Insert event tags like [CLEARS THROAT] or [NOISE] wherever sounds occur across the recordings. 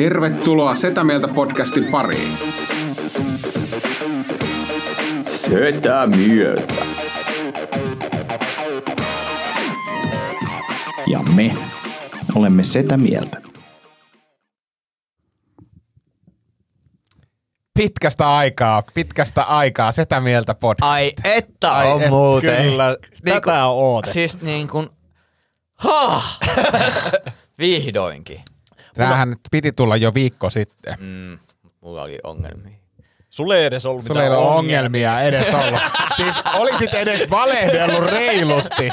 Tervetuloa Setä Mieltä podcastin pariin. Setä mieltä. Ja me olemme Setä Mieltä. Pitkästä aikaa, pitkästä aikaa, Setä Mieltä podcast. Ai että Ai on et, muuten. Kyllä, Niin tätä on odotettu. Siis niin kuin, ha! [LAUGHS] Vihdoinkin. Tämähän nyt piti tulla jo viikko sitten. Mm, mulla oli ongelmia. Sulle ei edes ollut Sulla ei mitään ole ongelmia edes ollut. [LAUGHS] siis olisit edes valehdellut reilusti.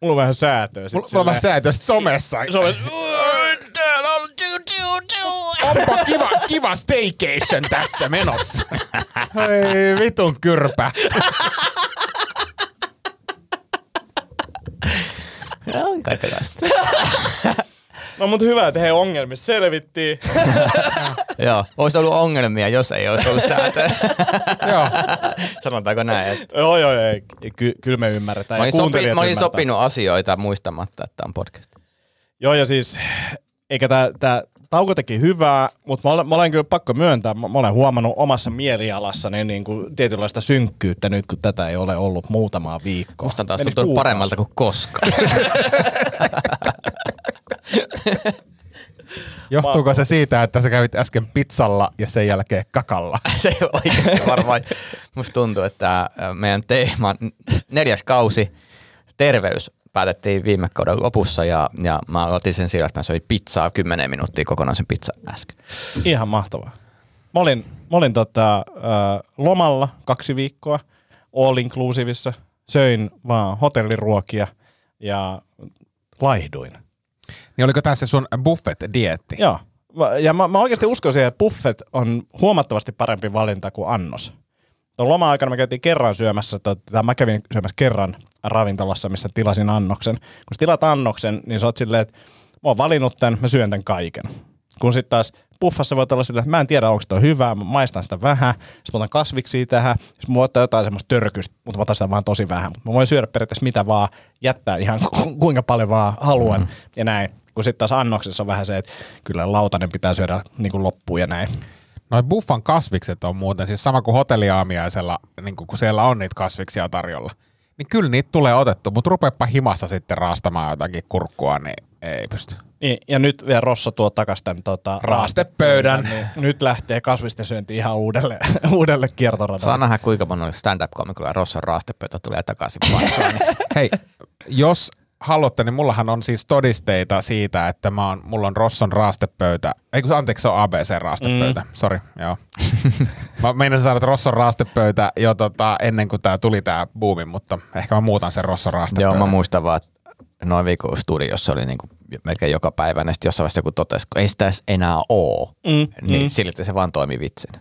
Mulla on vähän säätöä. sit Mulla on vähän silleen. säätöstä somessa. On Onpa kiva, kiva staycation tässä menossa. [LAUGHS] Hei vitun kyrpä. On kaikenlaista. [LAUGHS] no mutta hyvä, että he ongelmista selvittiin. [LAUGHS] Joo, olisi ollut ongelmia, jos ei olisi ollut säätöä. [LAUGHS] Joo. Sanotaanko näin, että joo, joo, ei. Ky- kyllä me ymmärretään. Mä olin, sopi, mä olin sopinut asioita muistamatta, että on podcast. Joo, ja siis, eikä tää, tää tauko teki hyvää, mutta mä olen, mä olen kyllä pakko myöntää, mä, mä olen huomannut omassa mielialassani niin kuin tietynlaista synkkyyttä nyt, kun tätä ei ole ollut muutamaa viikkoa. Musta on taas kuukausi. paremmalta kuin koskaan. [LAUGHS] [LAUGHS] Johtuuko se siitä, että sä kävit äsken pizzalla ja sen jälkeen kakalla? [LAUGHS] se ei oikeasti varmaan. Musta tuntuu, että äh, meidän teema, neljäs kausi, terveys, päätettiin viime kauden lopussa ja, ja mä aloitin sen sillä, että mä söin pizzaa 10 minuuttia kokonaan sen pizza äsken. Ihan mahtavaa. Mä olin, mä olin tota, ö, lomalla kaksi viikkoa all inclusiveissa, söin vaan hotelliruokia ja laihduin. Niin oliko tässä sun buffet-dietti? Joo. Mä- Ja mä, mä oikeasti uskoisin, että buffet on huomattavasti parempi valinta kuin annos. Tuon loma-aikana me käytiin kerran syömässä, tai mä kävin syömässä kerran ravintolassa, missä tilasin annoksen. Kun sä tilaat annoksen, niin sä oot silleen, että mä oon valinnut tämän, mä syön tämän kaiken. Kun sitten taas buffassa voit olla silleen, että mä en tiedä, onko toi hyvää, mä maistan sitä vähän, sitten mä otan kasviksia tähän, sitten mä ottaa jotain semmoista törkystä, mutta mä otan sitä vaan tosi vähän. Mutta mä voin syödä periaatteessa mitä vaan, jättää ihan ku- kuinka paljon vaan haluan mm. ja näin. Kun sitten taas annoksessa on vähän se, että kyllä lautanen pitää syödä niin kuin loppuun ja näin. Noi buffan kasvikset on muuten siis sama kuin hotelliaamiaisella, niin kun siellä on niitä kasviksia tarjolla. Niin kyllä niitä tulee otettu, mutta rupeepa himassa sitten raastamaan jotakin kurkkua, niin ei pysty. Niin, ja nyt vielä Rossa tuo takas tämän tota, Raastepöydän. Niin nyt lähtee kasvisten syönti ihan uudelle, [LAUGHS] uudelle kiertoradalle. Saa nähdä, kuinka monella stand-up-komikolla Rossan raastepöytä tulee takaisin. [LAUGHS] Hei, jos haluatte, niin mullahan on siis todisteita siitä, että mä oon, mulla on Rosson raastepöytä. Ei kun anteeksi, se on ABC raastepöytä. Mm. Sori, joo. [LAUGHS] mä meinasin sanoa, että Rosson raastepöytä jo tota, ennen kuin tää tuli tää buumi, mutta ehkä mä muutan sen Rosson Joo, raastepöydän. mä muistan vaan, että noin viikon studiossa oli niinku melkein joka päivä, ja sitten jossain vaiheessa joku totesi, kun ei sitä edes enää oo, Mm, niin mm. silti se vaan toimi vitsinä.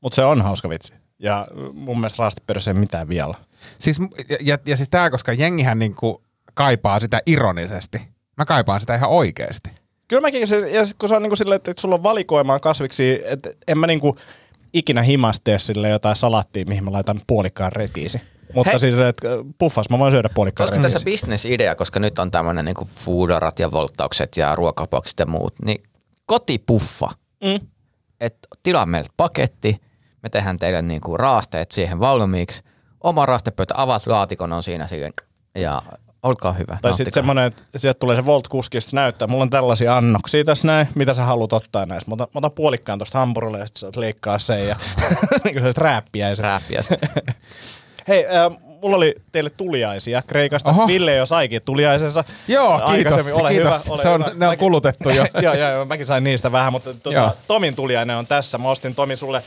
Mutta se on hauska vitsi. Ja mun mielestä raastepöydässä ei mitään vielä. Siis, ja, ja, ja siis tää, koska jengihän niinku kaipaa sitä ironisesti. Mä kaipaan sitä ihan oikeesti. Kyllä mäkin, se, ja sit kun se on niinku silleen, että sulla on valikoimaan kasviksi, että en mä niinku ikinä himas tee sille jotain salattia, mihin mä laitan puolikkaan retiisi. Mutta Hei. siis, että puffas mä voin syödä puolikkaan Olisiko tässä bisnesidea, koska nyt on tämmöinen niinku foodarat ja volttaukset ja ruokaboksit ja muut, niin kotipuffa. Mm. että tilaa meiltä paketti, me tehdään teille niinku raasteet siihen valmiiksi, oma raastepöytä, avaat laatikon, on siinä siihen, ja olkaa hyvä. Tai sitten semmoinen, että sieltä tulee se Volt-kuski, sitten se näyttää, mulla on tällaisia annoksia tässä näin, mitä sä haluat ottaa näistä. Mä otan, mä otan puolikkaan tuosta hampurille ja sitten leikkaa sen ja [LAUGHS] niin kuin se rääppiäisen. Rääppiä sit. [LAUGHS] Hei, äh, mulla oli teille tuliaisia Kreikasta. Oho. Ville jo saikin tuliaisensa. Joo, kiitos. Ole kiitos. Hyvä, ole se on, hyvä. ne on Mäkin- kulutettu jo. [LAUGHS] joo, joo, joo, mäkin sain niistä vähän, mutta tuota, Tomin tuliainen on tässä. Mä ostin Tomi sulle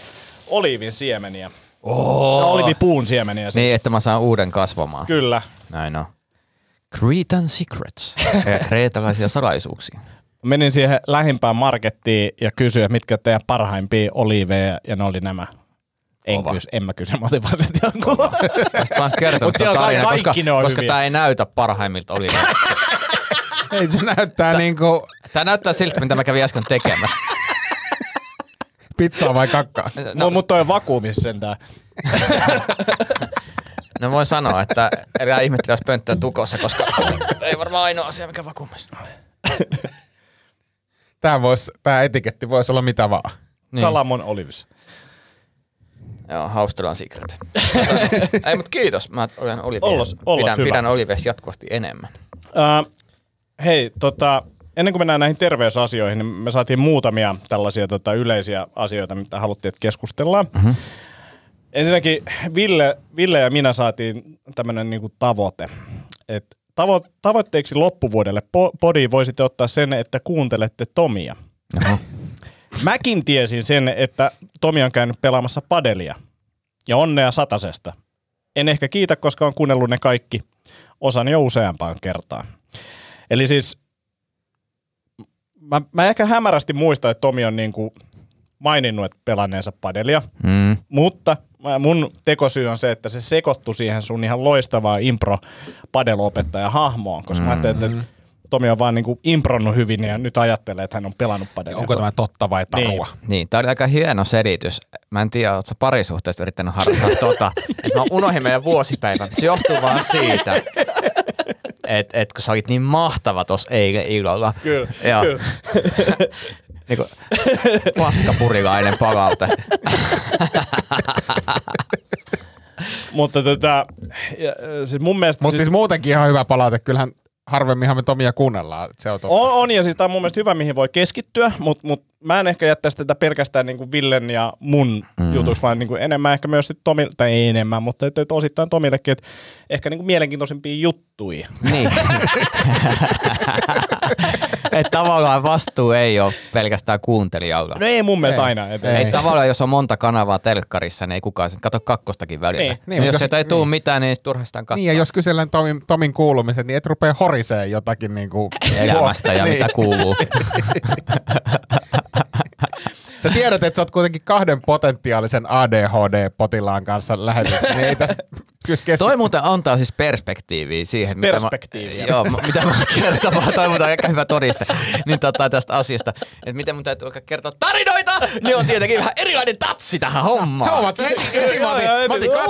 oliivin siemeniä. Oh. No, siemeniä siis. niin, että mä saan uuden kasvamaan. Kyllä. Näin on. Cretan Secrets. Kreetalaisia [LAUGHS] salaisuuksia. Menin siihen lähimpään markettiin ja kysyin, mitkä teidän parhaimpia oliiveja, ja ne oli nämä. En, kysy, en mä kysy. Mä oon kertonut tämän on tarinan, koska, kaikki ne on koska tämä ei näytä parhaimmilta oliveilta. [LAUGHS] Ei se näyttää niinku Tämä näyttää siltä, mitä mä kävin äsken tekemässä. pizzaa vai kakkaa. No, mutta toi on vakuumissa sentään. [LAUGHS] No voin sanoa, että älä ihmettele, jos pönttö on tukossa, koska ei varmaan ainoa asia, mikä vakuumissa. Tää, vois, tää etiketti voisi olla mitä vaan. Niin. Kalamon Olives. Joo, Haustelan secret. [LAUGHS] ei, mutta kiitos. Mä olen Olive. Ollos- ollos pidän, hyvä. pidän Olives jatkuvasti enemmän. Uh, hei, tota, ennen kuin mennään näihin terveysasioihin, niin me saatiin muutamia tällaisia tota, yleisiä asioita, mitä haluttiin, että keskustellaan. Mm-hmm. Ensinnäkin Ville, Ville ja minä saatiin tämmöinen niinku tavoite, että tavo- tavoitteeksi loppuvuodelle po- podiin voisitte ottaa sen, että kuuntelette Tomia. [LAUGHS] Mäkin tiesin sen, että Tomi on käynyt pelaamassa padelia. Ja onnea satasesta. En ehkä kiitä, koska on kuunnellut ne kaikki osan jo useampaan kertaan. Eli siis mä, mä ehkä hämärästi muistan, että Tomi on niinku maininnut, että pelanneensa padelia, Mm. mutta mä- mun tekosyy on se, että se sekoittui siihen sun ihan loistavaan impro padelopettaja hahmoon, koska mä ajattelin, että Tomi on vaan niinku impronnut hyvin ja nyt ajattelee, että hän on pelannut padelia. Onko tämä totta vai tarua? Niin, tää oli aika hieno selitys. Mä en tiedä, ootko sä parisuhteesta yrittänyt harrastaa [LAUGHS] tota. että mä unohdin meidän vuosipäivän. Se johtuu vaan siitä, että et kun sä olit niin mahtava tossa eilen illalla. Kyllä, Joo. kyllä. [LAUGHS] Niinku, paskapurilainen palaute. [LAUGHS] Mutta tota, ja, siis mun mielestä... Mutta siis muutenkin ihan hyvä palaute. Kyllähän harvemminhan me Tomia kuunnellaan. Se on totta. On, on, ja siis tämä on mun mielestä hyvä, mihin voi keskittyä, mutta mut mä en ehkä jättäisi tätä pelkästään niinku Villen ja mun mm. jutuksi, vaan niinku enemmän ehkä myös sit Tomille, tai ei enemmän, mutta et, et osittain Tomillekin, että ehkä niinku mielenkiintoisempia juttuja. Niin. [LAUGHS] että tavallaan vastuu ei ole pelkästään kuuntelijalla. No ei mun mielestä Ei. aina. Et, Ei. ei. ei tavallaan, jos on monta kanavaa telkkarissa, niin ei kukaan sit kato kakkostakin välillä. Niin. Niin, Niin, niin, jos jos- ei tuu niin. mitään, niin turhastaan katsoa Niin, ja jos kysellään Tomin, Tomin kuulumiset, niin et rupea horisee jotakin niinku... elämästä ja niin. mitä kuuluu. [LAUGHS] Sä tiedät, että sä oot kuitenkin kahden potentiaalisen ADHD-potilaan kanssa lähetyksessä, niin ei tässä kyllä. Toi muuten antaa siis perspektiiviä siihen, Perspektiiviä. Mitä mä, joo, mitä mä kertomaan, toi muuten aika hyvä todiste niin tota, tästä asiasta. Että miten mun täytyy alkaa kertoa tarinoita, niin on tietenkin vähän erilainen tatsi tähän hommaan. Huomaat, sä heti, heti mä otin, Joo, joo, mä otin joo,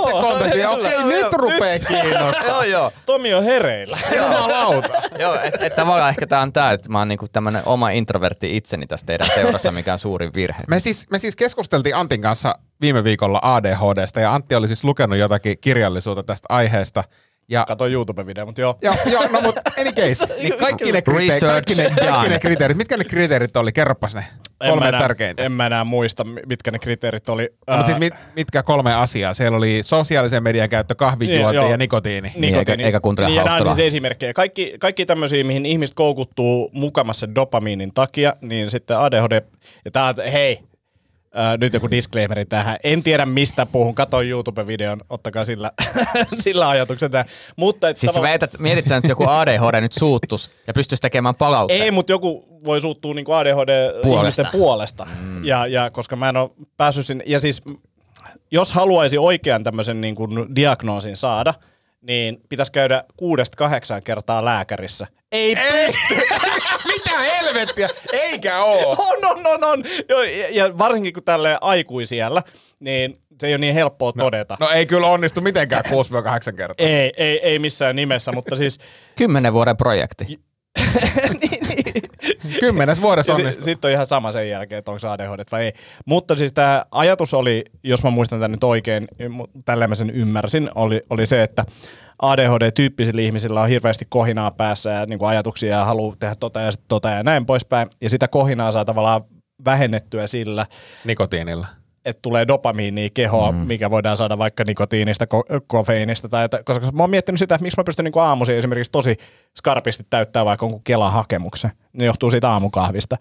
joo, okei, joo, nyt joo. rupee kiinnostaa. joo, joo. Tomi on hereillä. Jumalauta. Joo, että et tavallaan ehkä tää on tää, että mä oon niinku tämmönen oma introvertti itseni tässä teidän seurassa, mikä on suurin virhe. Me siis, me siis keskusteltiin Antin kanssa viime viikolla ADHDsta ja Antti oli siis lukenut jotakin kirjallisuutta tästä aiheesta. Ja Katoin YouTube-video, mutta joo. Joo, joo, no mutta any case, [LAUGHS] niin kaikki ne, kriteerit, kaikki, ne, kaikki ne kriteerit, mitkä ne kriteerit oli? Kerropas ne En kolme enää- tärkeintä. En mä enää muista, mitkä ne kriteerit oli. No, mutta siis mit, mitkä kolme asiaa? Siellä oli sosiaalisen median käyttö, kahvijuonti Niin, ja nikotiini. Niin, eikä- eikä kuuntele niin, ja nämä on siis esimerkkejä. Kaikki, kaikki tämmöisiä, mihin ihmiset koukuttuu mukamassa dopamiinin takia, niin sitten ADHD, ja tää, on- hei, ää, nyt joku disclaimeri tähän. En tiedä mistä puhun, katoin YouTube-videon, ottakaa sillä, [LAUGHS] sillä ajatuksella. Mutta et Siis tavallaan- väität, mietit sä, että joku ADHD nyt suuttus ja pystyisi tekemään palautteen? Ei, mutta joku voi suuttua niin ADHD-ihmisten Puolesta. puolesta. Mm. Ja, ja koska mä en ole päässyt sinne, ja siis jos haluaisi oikean tämmöisen niin kuin diagnoosin saada, niin pitäisi käydä kuudesta kahdeksaan kertaa lääkärissä. Ei, Ei. [LAUGHS] Mitä helvettiä? Eikä oo. [LAUGHS] on, on, on, on. Joo, ja, ja varsinkin kun tälle aikuisiellä, niin se ei ole niin helppoa no, todeta. No. No ei kyllä onnistu mitenkään 6-8 kertaa. [LAUGHS] Ei, ei, ei missään nimessä, mutta siis Kymmenen vuoden projekti. [LAUGHS] Kymmenes vuodessa Sitten onnistuu. sit on ihan sama sen jälkeen, että onko se ADHD vai ei. Mutta siis tämä ajatus oli, jos mä muistan tämän nyt oikein, mu- tällä mä sen ymmärsin, oli, oli se, että ADHD-tyyppisillä ihmisillä on hirveästi kohinaa päässä ja niin kuin ajatuksia ja haluaa tehdä tota ja tota ja näin poispäin. Ja sitä kohinaa saa tavallaan vähennettyä sillä, Nikotiinilla. Että tulee dopamiinia kehoon, mm. mikä voidaan saada vaikka nikotiinista, ko- kofeiinista. Tai, että- koska mä oon miettinyt sitä, että miksi mä pystyn niin aamuisin esimerkiksi tosi skarpisti täyttää vaikka jonkun Kelan hakemuksen. Ne johtuu siitä aamukahvista.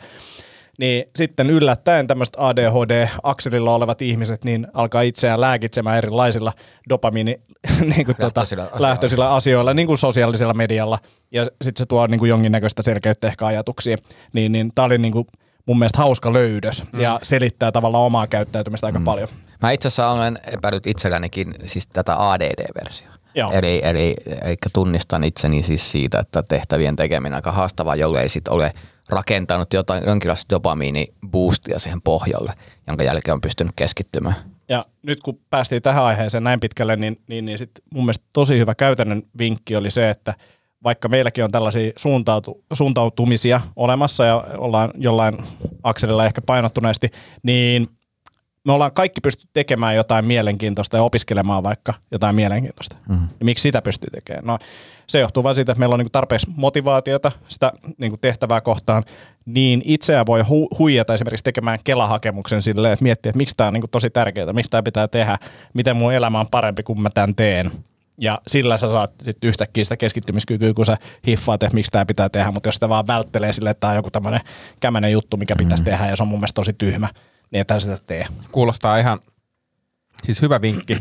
niin sitten yllättäen tämmöiset ADHD-akselilla olevat ihmiset niin alkaa itseään lääkitsemään erilaisilla dopamiini [LAUGHS] niin kuin tota, Lähtöisillä asioilla. lähtöisillä asioilla, niin kuin sosiaalisella medialla. Ja sitten se tuo niin kuin jonkinnäköistä selkeyttä ehkä ajatuksiin. Niin, niin tämä oli niin kuin mun mielestä hauska löydös mm. ja selittää tavallaan omaa käyttäytymistä aika mm. paljon. Mä itse asiassa olen epäillyt itsellänikin siis tätä ADD-versiota. Joo. Eli, eli, eli tunnistan itseni siis siitä, että tehtävien tekeminen on aika haastavaa, jollei sit ole rakentanut jotain, jonkinlaista dopamiiniboostia siihen pohjalle, jonka jälkeen on pystynyt keskittymään. Ja nyt kun päästiin tähän aiheeseen näin pitkälle, niin, niin, niin sit mun mielestä tosi hyvä käytännön vinkki oli se, että vaikka meilläkin on tällaisia suuntautu, suuntautumisia olemassa ja ollaan jollain akselilla ehkä painottuneesti, niin me ollaan kaikki pysty tekemään jotain mielenkiintoista ja opiskelemaan vaikka jotain mielenkiintoista. Mm. Ja miksi sitä pystyy tekemään? No se johtuu vain siitä, että meillä on niinku tarpeeksi motivaatiota sitä niinku tehtävää kohtaan, niin itseään voi hu- huijata esimerkiksi tekemään kelahakemuksen silleen, että miettiä, että miksi tämä on niinku tosi tärkeää, miksi tämä pitää tehdä, miten mun elämä on parempi, kun mä tämän teen. Ja sillä sä saat sit yhtäkkiä sitä keskittymiskykyä, kun sä hiffaat, että miksi tämä pitää tehdä, mutta jos sitä vaan välttelee silleen, että tämä on joku tämmöinen kämänen juttu, mikä pitäisi tehdä ja se on mun mielestä tosi tyhmä, niin että sitä tee. Kuulostaa ihan, siis hyvä vinkki,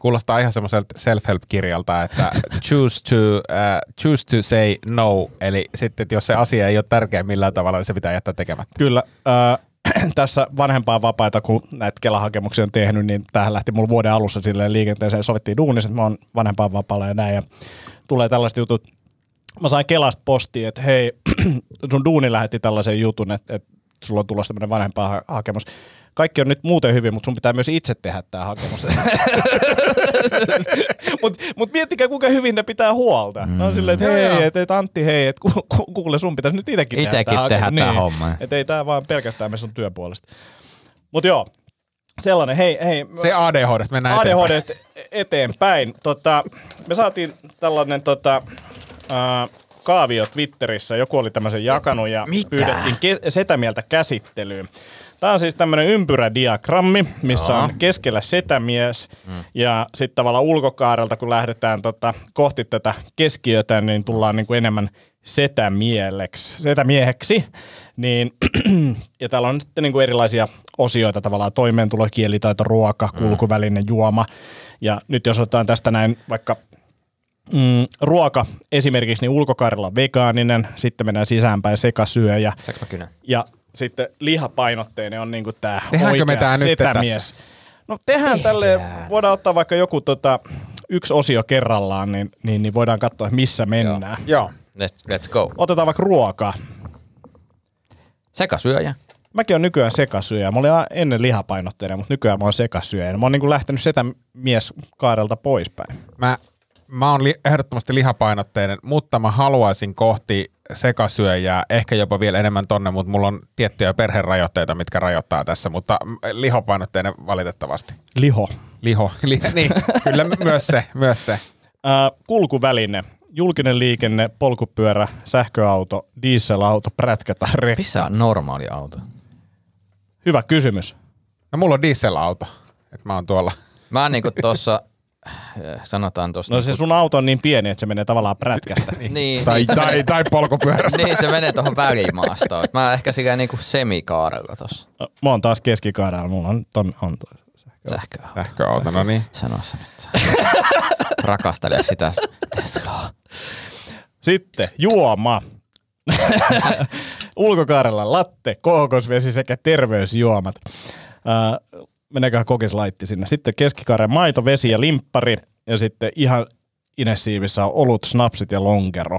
kuulostaa ihan semmoiselta self-help-kirjalta, että choose to, uh, choose to say no, eli sitten jos se asia ei ole tärkeä millään tavalla, niin se pitää jättää tekemättä. Kyllä. Äh, [LAUGHS] tässä vanhempaa vapaita, kun näitä kelahakemuksia on tehnyt, niin tähän lähti mulla vuoden alussa silleen liikenteeseen. Sovittiin duunissa, että mä oon vanhempaan vapaalla ja näin. Ja tulee tällaiset jutut. Mä sain Kelasta postia, että hei, [CLEARS THROAT] sun duuni lähetti tällaisen jutun, että, että sulla on tulossa tämmöinen vanhempaa ha- hakemus. Kaikki on nyt muuten hyvin, mutta sun pitää myös itse tehdä tämä hakemus. [LAUGHS] mutta mut miettikää, kuinka hyvin ne pitää huolta. Mm. No silleen, että hei, että et Antti, hei, että ku, ku, kuule sun pitäisi nyt itekin tehdä Itekin tää tehdä tää homma. Että ei tää vaan pelkästään me sun työpuolesta. Mutta joo, sellainen, hei, hei. Se ADHD, mennään eteenpäin. ADHD eteenpäin. Tota, me saatiin tällainen tota, äh, kaavio Twitterissä, joku oli tämmöisen jakanut ja Mitä? pyydettiin ke- setämieltä käsittelyyn. Tämä on siis tämmöinen ympyrädiagrammi, missä Joo. on keskellä setämies mm. ja sitten tavallaan ulkokaarelta, kun lähdetään tota, kohti tätä keskiötä, niin tullaan niin kuin enemmän setämieleksi, setämieheksi. Niin, [CLEARS THROAT] ja täällä on sitten niin kuin erilaisia osioita tavallaan toimeentulo, kielitaito, ruoka, kulkuväline, juoma. Ja nyt jos otetaan tästä näin vaikka mm, ruoka esimerkiksi, niin ulkokaarella on vegaaninen, sitten mennään sisäänpäin sekasyöjä. Saanko mä kynän? Ja sitten lihapainotteinen on niinku tää Tehdäänkö me oikea tää nyt tässä? No tehdään tälle, voidaan ottaa vaikka joku tota, yksi osio kerrallaan, niin, niin, niin voidaan katsoa, että missä mennään. Joo. Let's, let's go. Otetaan vaikka ruokaa. Sekasyöjä. Mäkin on nykyään sekasyöjä. Mä olin ennen lihapainotteinen, mutta nykyään mä oon sekasyöjä. Mä oon niinku lähtenyt setämies kaarelta poispäin. Mä, mä oon li, ehdottomasti lihapainotteinen, mutta mä haluaisin kohti sekasyöjää, ehkä jopa vielä enemmän tonne, mutta mulla on tiettyjä perherajoitteita, mitkä rajoittaa tässä, mutta mm, lihapainotteinen valitettavasti. Liho. Liho, [LAUGHS] li, niin, kyllä myös se, myös se. Äh, kulkuväline. Julkinen liikenne, polkupyörä, sähköauto, dieselauto, prätkä tai rekka. Missä on normaali auto? Hyvä kysymys. No mulla on dieselauto, että mä oon tuolla. Mä oon niinku tossa, äh, sanotaan tossa. No se sun auto on niin pieni, että se menee tavallaan prätkästä. [LAUGHS] niin, Tai, niin, tai, tai polkupyörästä. niin, se menee tuohon välimaastoon. Mä ehkä sillä niinku semikaarella tossa Mä oon taas keskikaarella, mulla on ton, on toi. sähköä. Sähköauto, no niin. Sano se nyt. [LAUGHS] Rakastele sitä Teslaa. Sitten juoma. [LAUGHS] Ulkokaarella latte, kookosvesi sekä terveysjuomat. Äh, meneeköhän kokislaitti sinne. Sitten keskikaaren maito, vesi ja limppari. Ja sitten ihan inessiivissä on olut, snapsit ja lonkero.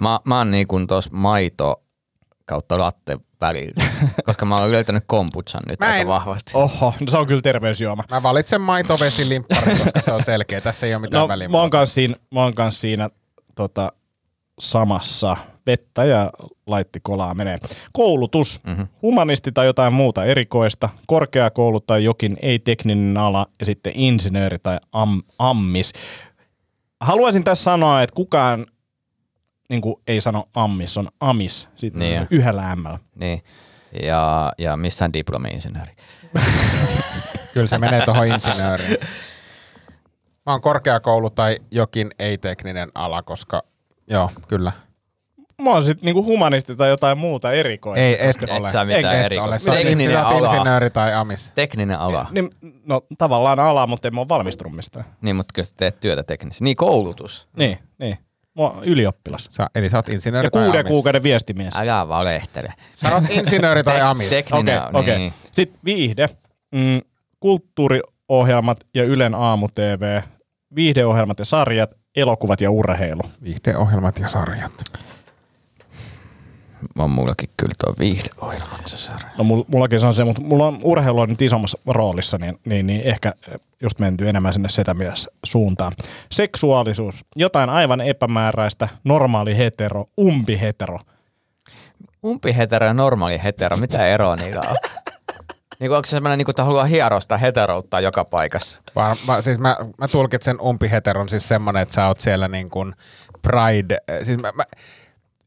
Mä, mä oon niinku tos maito kautta latte välillä, [LAUGHS] koska mä oon löytänyt kombuchan nyt Mä aika en- vahvasti. Oho, no se on kyllä terveysjuoma. Mä valitsen maitovesilimppari, koska se on selkeä. Tässä ei ole mitään No, väliä. mä oon kanssa siinä, mä oon kanssa siinä tota, samassa vettä ja laitti kolaa menee. Koulutus, mm-hmm. humanisti tai jotain muuta erikoista, korkeakoulu tai jokin ei-tekninen ala ja sitten insinööri tai am, ammis. Haluaisin tässä sanoa, että kukaan niin kuin ei sano ammis, on amis, sitten Niin yhdellä ämmällä. Niin. Ja, ja missään diplomi-insinööri. [LAUGHS] Kyllä se menee tuohon insinööriin. Mä oon korkeakoulu tai jokin ei-tekninen ala, koska joo, kyllä. Mä oon sit niinku humanisti tai jotain muuta erikoista. Ei, et Et ole. sä mitään erikoista. ole. Tekninen sä oot ala. insinööri tai amis. Tekninen ala. Niin, no tavallaan ala, mutta en mä oo valmistunut mistään. niin mutta kyllä sä teet työtä teknisesti. Niin, koulutus. Niin, niin. Mä oon ylioppilas. Sä, eli sä oot insinööri Ja tai kuuden amis. kuukauden viestimies. Älä valehtele. Sä oot insinööri tai amis. Tekninen, Okei, okei. niin. Sitten viihde, mm, kulttuuriohjelmat ja Ylen aamu-tv, viihdeohjelmat ja sarjat, elokuvat ja urheilu. Viihdeohjelmat ja sarjat. On mullakin kyllä tuo sarja. No mul- mullakin se on se, mutta mulla on urheilu on nyt isommassa roolissa, niin, niin, niin ehkä just menty enemmän sinne setämies suuntaan. Seksuaalisuus, jotain aivan epämääräistä, normaali hetero, umpi hetero. Umpi hetero ja normaali hetero, mitä eroa niillä on? [LAUGHS] Niin onko se sellainen, niin kuin, että haluaa hierosta heteroutta joka paikassa? Var, mä, siis mä, mä tulkitsen umpiheteron siis semmonen, että sä oot siellä niin kuin Pride, siis mä, mä,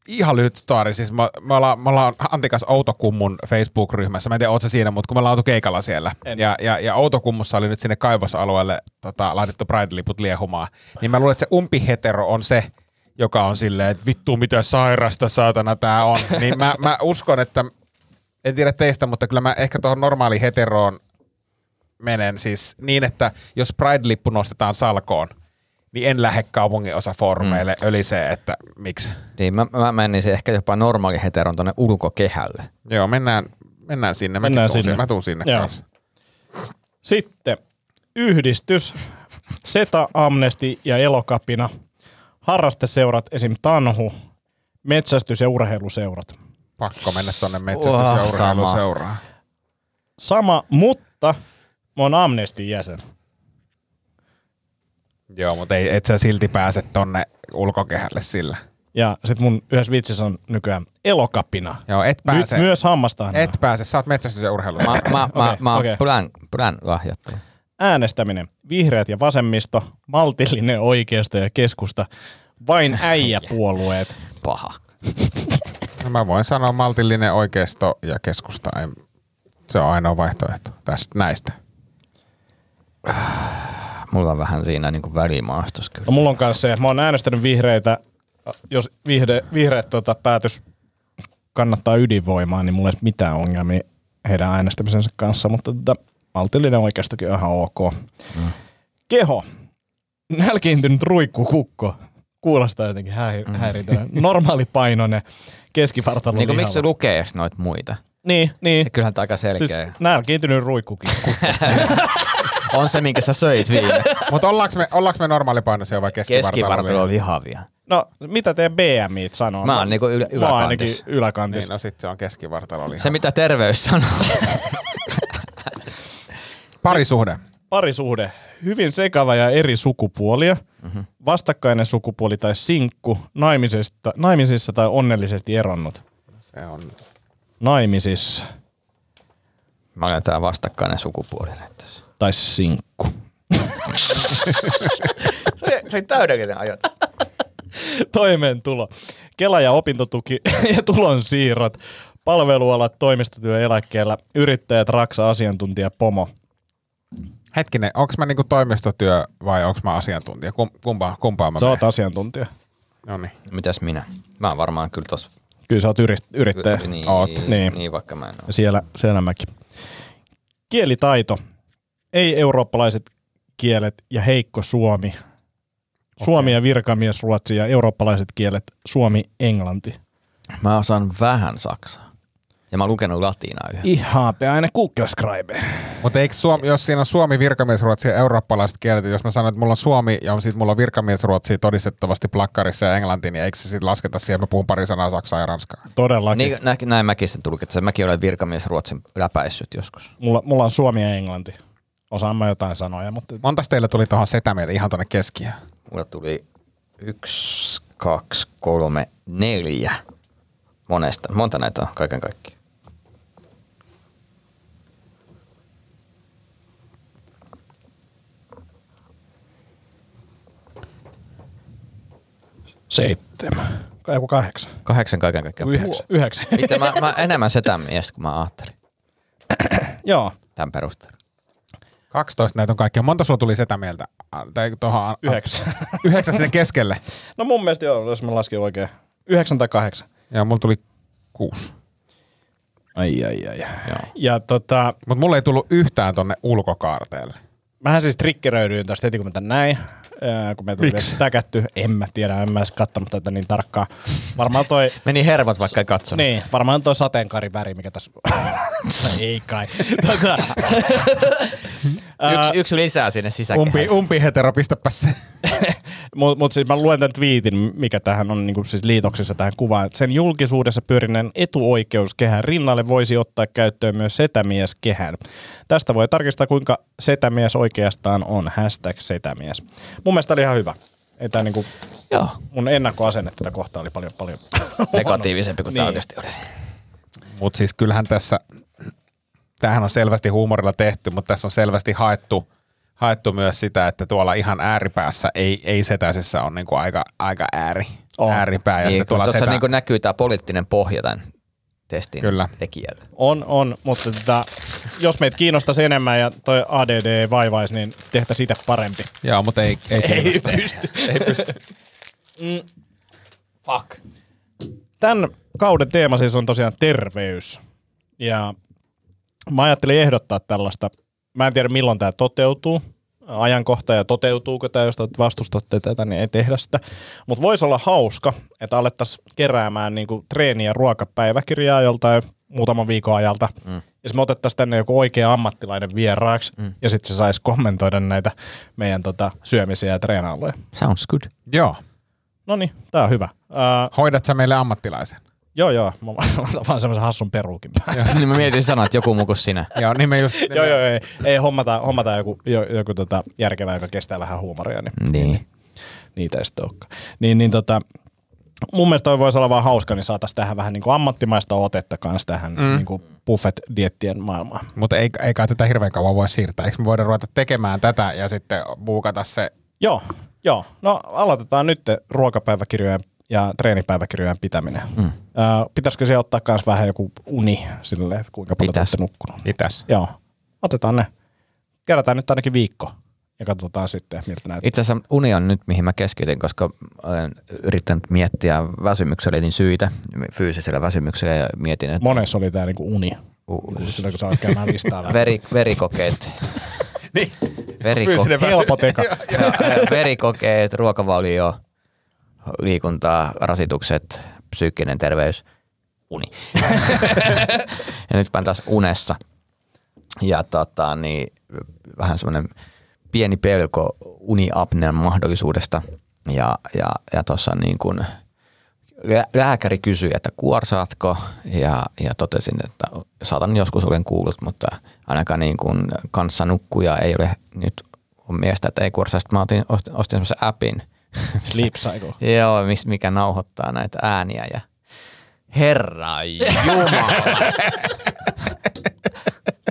ihan lyhyt story, siis mä, me, ollaan, me ollaan Antikas Outokummun Facebook-ryhmässä, mä en tiedä, oot mutta kun me ollaan oltu keikalla siellä, ja, ja, ja Outokummussa oli nyt sinne kaivosalueelle tota, laitettu Pride-liput liehumaan, niin mä luulen, että se umpihetero on se, joka on silleen, että vittu mitä sairasta saatana tää on, [LAUGHS] niin mä, mä uskon, että en tiedä teistä, mutta kyllä mä ehkä tuohon normaali heteroon menen siis niin, että jos Pride-lippu nostetaan salkoon, niin en lähde kaupungin osa foorumeille mm. ölisee, että miksi. Niin, mä, mä menisin ehkä jopa normaali heteron tonne ulkokehälle. Joo, mennään, mennään sinne. Mäkin Mennään tuun sinne. sinne. Mä tuun sinne Joo. kanssa. Sitten yhdistys, Seta, Amnesty ja Elokapina, harrasteseurat, esim. Tanhu, metsästys- ja urheiluseurat. Pakko mennä tonne metsästys- ja urheiluseuraan. Sama, mutta mä oon Amnesty jäsen. Joo, mutta ei, et sä silti pääse tonne ulkokehälle sillä. Ja sit mun yhdessä vitsissä on nykyään Elokapina. Joo, et Nyt pääse. myös hammastahna. Et pääse, sä oot metsästys- ja urheilu. Mä, mä, mä, Okei, mä plän, plän lahjoittaja. Äänestäminen, vihreät ja vasemmisto, maltillinen oikeisto ja keskusta, vain äijäpuolueet. Paha. No mä voin sanoa maltillinen oikeisto ja keskusta. Ei, se on ainoa vaihtoehto tästä näistä. Mulla on vähän siinä niin kuin välimaastos kyllä. No mulla on kanssa se, että mä oon äänestänyt vihreitä, jos vihde, vihreät tota, päätös kannattaa ydinvoimaa, niin mulla ei ole mitään ongelmia heidän äänestämisensä kanssa, mutta tota, maltillinen oikeistokin on ihan ok. Mm. Keho, nälkiintynyt ruikkukukko, kuulostaa jotenkin häi, mm. häiritöinen. Normaalipainoinen, keskivartalon Niin miksi se lukee edes noita muita? Niin, niin. Ja kyllähän tämä aika selkeä. Siis Siis... nälkiintynyt ruikkukin. [LAUGHS] On se, minkä sä söit viime. Mutta ollaanko me, ollaanko me normaalipainoisia vai keskivartalo? Keskivartalo on lihavia. No, mitä teidän BMIt sanoo? Mä oon niinku ylä, Mä oon ainakin yläkantis. Niin, no sit se on keskivartalo Se, mitä terveys sanoo. [LAUGHS] Parisuhde. Parisuhde. Hyvin sekava ja eri sukupuolia. Mm-hmm. Vastakkainen sukupuoli tai sinkku. Naimisista, naimisissa tai onnellisesti eronnut. Se on. Naimisissa Mä olen tää vastakkainen sukupuoli nyt tässä. Tai sinkku. [LAUGHS] Se, se oli täydellinen ajatus. Toimeentulo. Kela ja opintotuki [LAUGHS] ja tulonsiirrot. Palvelualat, toimistotyö eläkkeellä, yrittäjät, raksa, asiantuntija, pomo. Hetkinen, onko mä niinku toimistotyö vai onko mä asiantuntija? Kum, kumpaa, kumpaa mä Sä oot asiantuntija. No niin. Mitäs minä? Mä oon varmaan kyllä tossa. Kyllä sä oot yrit- yrittäjä. Niin, Oot. Niin. niin. niin, vaikka mä en oo. Siellä, siellä mäkin. Kielitaito. Ei-eurooppalaiset kielet ja heikko suomi. Suomi ja virkamiesruotsi ja eurooppalaiset kielet suomi, englanti. Mä osaan vähän saksaa. Ja mä oon lukenut latinaa yhden. Ihan aina Google Scribe. Mutta eikö Suomi, jos siinä on Suomi, virkamiesruotsi ja eurooppalaiset kielet, jos mä sanon, että mulla on Suomi ja on sit mulla on virkamiesruotsi todistettavasti plakkarissa ja englanti, niin eikö se sitten lasketa siihen, mä puhun pari sanaa saksaa ja ranskaa? Todellakin. Niin, näin, näin mäkin sen tulkitsen. Mäkin olen virkamies Ruotsin läpäissyt joskus. Mulla, mulla on suomi ja englanti. Osaan mä jotain sanoja, mutta Montas teillä tuli tuohon setämieltä ihan tonne keskiöön? Mulla tuli yksi, kaksi, kolme, neljä. Monesta. Monta näitä on kaiken kaikkiaan. seitsemän. Joku kahdeksan. Kahdeksan kaiken kaikkiaan. Yhdeksän. Yhdeksän. Miten mä, mä enemmän setä mies kuin mä ajattelin Joo. tämän perusteella. 12 näitä on kaikkia. Monta sulla tuli setämieltä? Ah, Tai tuohon Yhdeksän. [LAUGHS] Yhdeksän sinne keskelle. No mun mielestä joo, jos mä laskin oikein. Yhdeksän tai kahdeksan. Ja mulla tuli kuusi. Ai, ai, ai. Joo. Ja tota, Mutta mulla ei tullut yhtään tonne ulkokaarteelle. mähän siis triggeröidyin tästä heti, kun mä tän näin. Kun me tuli täkätty. En mä tiedä, en mä edes kattonut tätä niin tarkkaan. Varmaan toi, [LAUGHS] Meni hermot, vaikka ei katsonut. niin, varmaan toi sateenkaariväri, mikä tässä... [LAUGHS] ei kai. Tota, Yksi, yksi lisää sinne sisäkehään. Umpi, umpi hetero, pistäpä se. [LAUGHS] Mutta mut siis mä luen tämän twiitin, mikä tähän on niinku siis liitoksissa tähän kuvaan. Sen julkisuudessa pyörineen etuoikeuskehän rinnalle voisi ottaa käyttöön myös setämieskehän. Tästä voi tarkistaa, kuinka setämies oikeastaan on. Hashtag setämies. Mun mielestä oli ihan hyvä. Ei tää niinku, Joo. mun ennakkoasenne tätä kohtaa oli paljon, paljon Negatiivisempi kuin [LAUGHS] Niin. tämä oikeasti oli. Mutta siis kyllähän tässä, tämähän on selvästi huumorilla tehty, mutta tässä on selvästi haettu, haettu myös sitä, että tuolla ihan ääripäässä ei, ei setäisessä on niinku aika, aika ääri, On. ääripää. Ja Niin, tuolla tuossa setä, niin näkyy tämä poliittinen pohja tämän testin Kyllä. tekijällä. On, on, mutta tota, jos meitä kiinnostaisi enemmän ja toi ADD ei vaivaisi, niin tehtäisiin siitä parempi. Joo, mutta ei, ei, Ei pysty. [LAUGHS] ei pysty. Mm. Fuck. Tämän kauden teema siis on tosiaan terveys. Ja mä ajattelin ehdottaa tällaista. Mä en tiedä milloin tämä toteutuu, ajankohta ja toteutuuko tämä, jos te vastustatte tätä, niin ei tehdä sitä. Mutta voisi olla hauska, että alettaisiin keräämään niinku treeni- ja ruokapäiväkirjaa joltain muutaman viikon ajalta. Mm. Ja sitten me otettaisiin tänne joku oikea ammattilainen vieraaksi, mm. ja sitten se saisi kommentoida näitä meidän tota, syömisiä ja treenailuja. Sounds good. Joo. No niin, tää on hyvä. Uh, Hoidat sä meille ammattilaisen? Joo, joo, mä otan [LAUGHS] vaan semmoisen hassun peruukin päälle. niin mä mietin sanoa, että joku muu kuin sinä. Joo, niin me just... joo, joo, ei, ei hommata, hommata joku, jo, joku tota järkevä, joka kestää vähän huumoria, niin, Niin. niitä ei sitten olekaan. Niin, niin tota, mun mielestä toi voisi olla vaan hauska, niin saataisiin tähän vähän niin kuin ammattimaista otetta kanssa tähän mm. niin kuin buffet-diettien maailmaan. Mutta ei, ei kai tätä hirveän kauan voi siirtää. Eikö me voida ruveta tekemään tätä ja sitten buukata se? Joo, joo. No aloitetaan nyt ruokapäiväkirjojen ja treenipäiväkirjojen pitäminen. Mm. Äh, pitäisikö siellä ottaa myös vähän joku uni silleen, että kuinka paljon Pitäis. olette nukkunut? Itäs. Joo, otetaan ne. Kerätään nyt ainakin viikko ja katsotaan sitten, miltä näyttää. Itse asiassa uni on nyt, mihin mä keskityn, koska olen yrittänyt miettiä väsymykselleni syitä, fyysisellä väsymyksellä ja mietin, että Monessa oli tämä niinku uni. Silloin kun sä oot käymään listaa [LAUGHS] veri, verikokeet, [LAUGHS] niin. veriko, Fyysinen Helpot eka. [LAUGHS] verikokeet, ruokavalio, liikuntaa, rasitukset, psyykkinen terveys, uni. [LAUGHS] ja nyt mä oon taas unessa. Ja tota, niin, vähän semmoinen pieni pelko uniapnean mahdollisuudesta. Ja, ja, ja tuossa niin kuin lää- lääkäri kysyi, että kuorsaatko ja, ja totesin, että saatan joskus olen kuullut, mutta ainakaan niin kuin kanssanukkuja ei ole nyt on miestä, että ei kuorsaa. Sitten mä otin, ostin, ostin semmoisen appin, Sleep cycle. Joo, mikä nauhoittaa näitä ääniä ja herra jumala. [LAUGHS]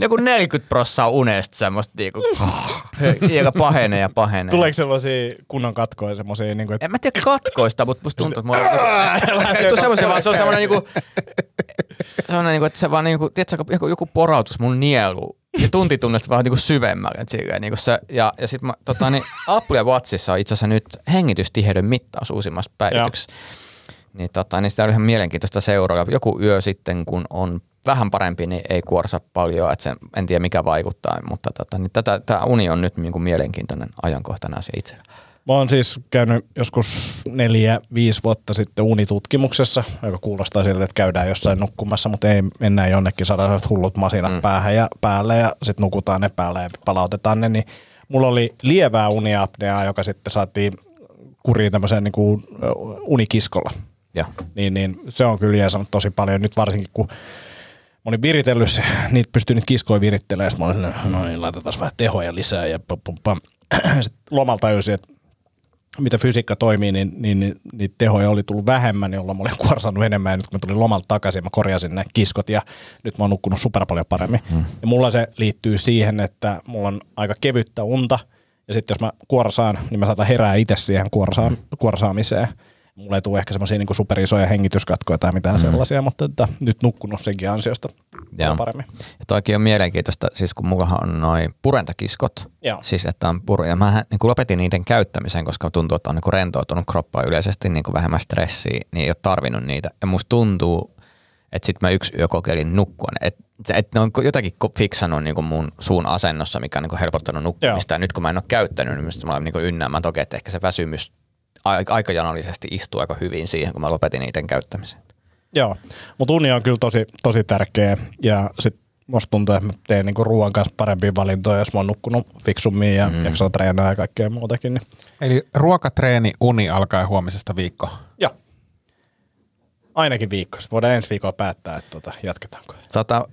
Joku 40 prossaa unesta semmoista niinku, joka pahenee ja pahenee. Tuleeko sellaisia kunnon katkoja, semmoisia, niin kuin, että En mä tiedä katkoista, mutta musta tuntuu, että mulla on niinku, semmoisen vaan, se on semmoinen niinku, semmoinen niinku, että se vaan niinku, tiedätkö, joku, joku porautus mun nielu ja tuntitunnesta vaan niinku syvemmälle. et Silleen, niinku se, ja, ja sit mä, tota, niin Apple Watchissa on itse asiassa nyt hengitystiheyden mittaus uusimmassa päivityksessä. Niin, tota, niin sitä oli ihan mielenkiintoista seuraa. Joku yö sitten, kun on vähän parempi, niin ei kuorsa paljon, että sen, en tiedä mikä vaikuttaa, mutta tota, niin tätä, tämä uni on nyt niin kuin mielenkiintoinen ajankohtainen asia itsellä. Mä oon siis käynyt joskus neljä, viisi vuotta sitten unitutkimuksessa, joka kuulostaa siltä, että käydään jossain nukkumassa, mutta ei mennään jonnekin, saadaan hullut masinat mm. päähän ja päälle ja sitten nukutaan ne päälle ja palautetaan ne. Niin mulla oli lievää uniapneaa, joka sitten saatiin kuriin tämmöiseen niin kuin unikiskolla. Joo. Niin, niin se on kyllä jeesannut tosi paljon nyt varsinkin, kun mä olin viritellyt se, niitä pystyy nyt kiskoja virittelemään, sitten mä olin, no niin, laitetaan vähän tehoja lisää ja pam, [CLEARS THROAT] pam, pam. Sitten lomalla tajusin, että miten fysiikka toimii, niin, niin, niin niitä tehoja oli tullut vähemmän, jolloin mä olin [LAUGHS] kuorsannut enemmän ja nyt kun mä tulin lomalta takaisin, mä korjasin ne kiskot ja nyt mä oon nukkunut super paljon paremmin. Hmm. Ja mulla se liittyy siihen, että mulla on aika kevyttä unta ja sitten jos mä kuorsaan, niin mä saatan herää itse siihen kuorsaamiseen. Mulla ei tule ehkä semmoisia niin superisoja hengityskatkoja tai mitään mm. sellaisia, mutta että nyt nukkunut senkin ansiosta Joo. paremmin. Ja toikin on mielenkiintoista, siis kun mulla on noin purentakiskot, Joo. siis että on puru, ja mä niin lopetin niiden käyttämisen, koska tuntuu, että on niin rentoutunut kroppaa yleisesti niin kuin vähemmän stressiä, niin ei ole tarvinnut niitä. Ja musta tuntuu, että sitten mä yksi yö kokeilin nukkua. Että et ne on jotakin fiksannut niin kuin mun suun asennossa, mikä on niin kuin helpottanut nukkumista. Ja nyt kun mä en ole käyttänyt, niin musta mä olen niin ynnäämään toki, että ehkä se väsymys aikajanallisesti istuu aika hyvin siihen, kun mä lopetin niiden käyttämisen. Joo, mutta uni on kyllä tosi, tosi tärkeä ja sit musta tuntuu, että mä teen niinku ruoan kanssa parempia valintoja, jos mä oon nukkunut fiksummin ja mm. jaksaa treenaa ja kaikkea muutakin. Niin. Eli ruokatreeni, uni alkaa huomisesta viikko. Joo. Ainakin viikko. Voidaan ensi viikolla päättää, että tota, jatketaanko. Tota,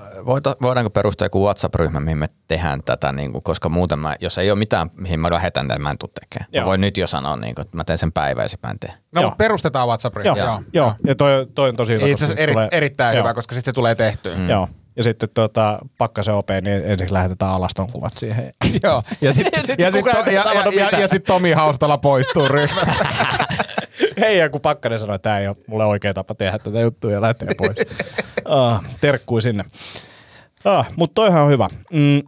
voidaanko perustaa joku WhatsApp-ryhmä, mihin me tehdään tätä, niin kuin, koska muuten mä, jos ei ole mitään, mihin mä lähetän, niin mä en tule tekemään. Mä Joo. voin nyt jo sanoa, niin kuin, että mä teen sen päiväisin, mä en tee. No, Joo. perustetaan WhatsApp-ryhmä. Joo, joo. joo. Ja toi, toi on tosi hyvä. Itse koska asiassa eri, tulee- erittäin joo. hyvä, koska sitten se tulee tehtyä. Mm. Joo. Ja sitten tuota, pakkasen OP, niin ensiksi lähetetään alaston kuvat siihen. Joo. Ja sitten [LAUGHS] Sit ja sit, ja, ja, ja, mitään. ja sit Tomi Haustala poistuu ryhmästä. [LAUGHS] Hei, ja kun Pakkanen sanoi, että tämä ei ole mulle oikea tapa tehdä tätä juttua ja lähtee pois. [LAUGHS] ah, terkkui sinne. Ah, Mutta toihan on hyvä. Mm,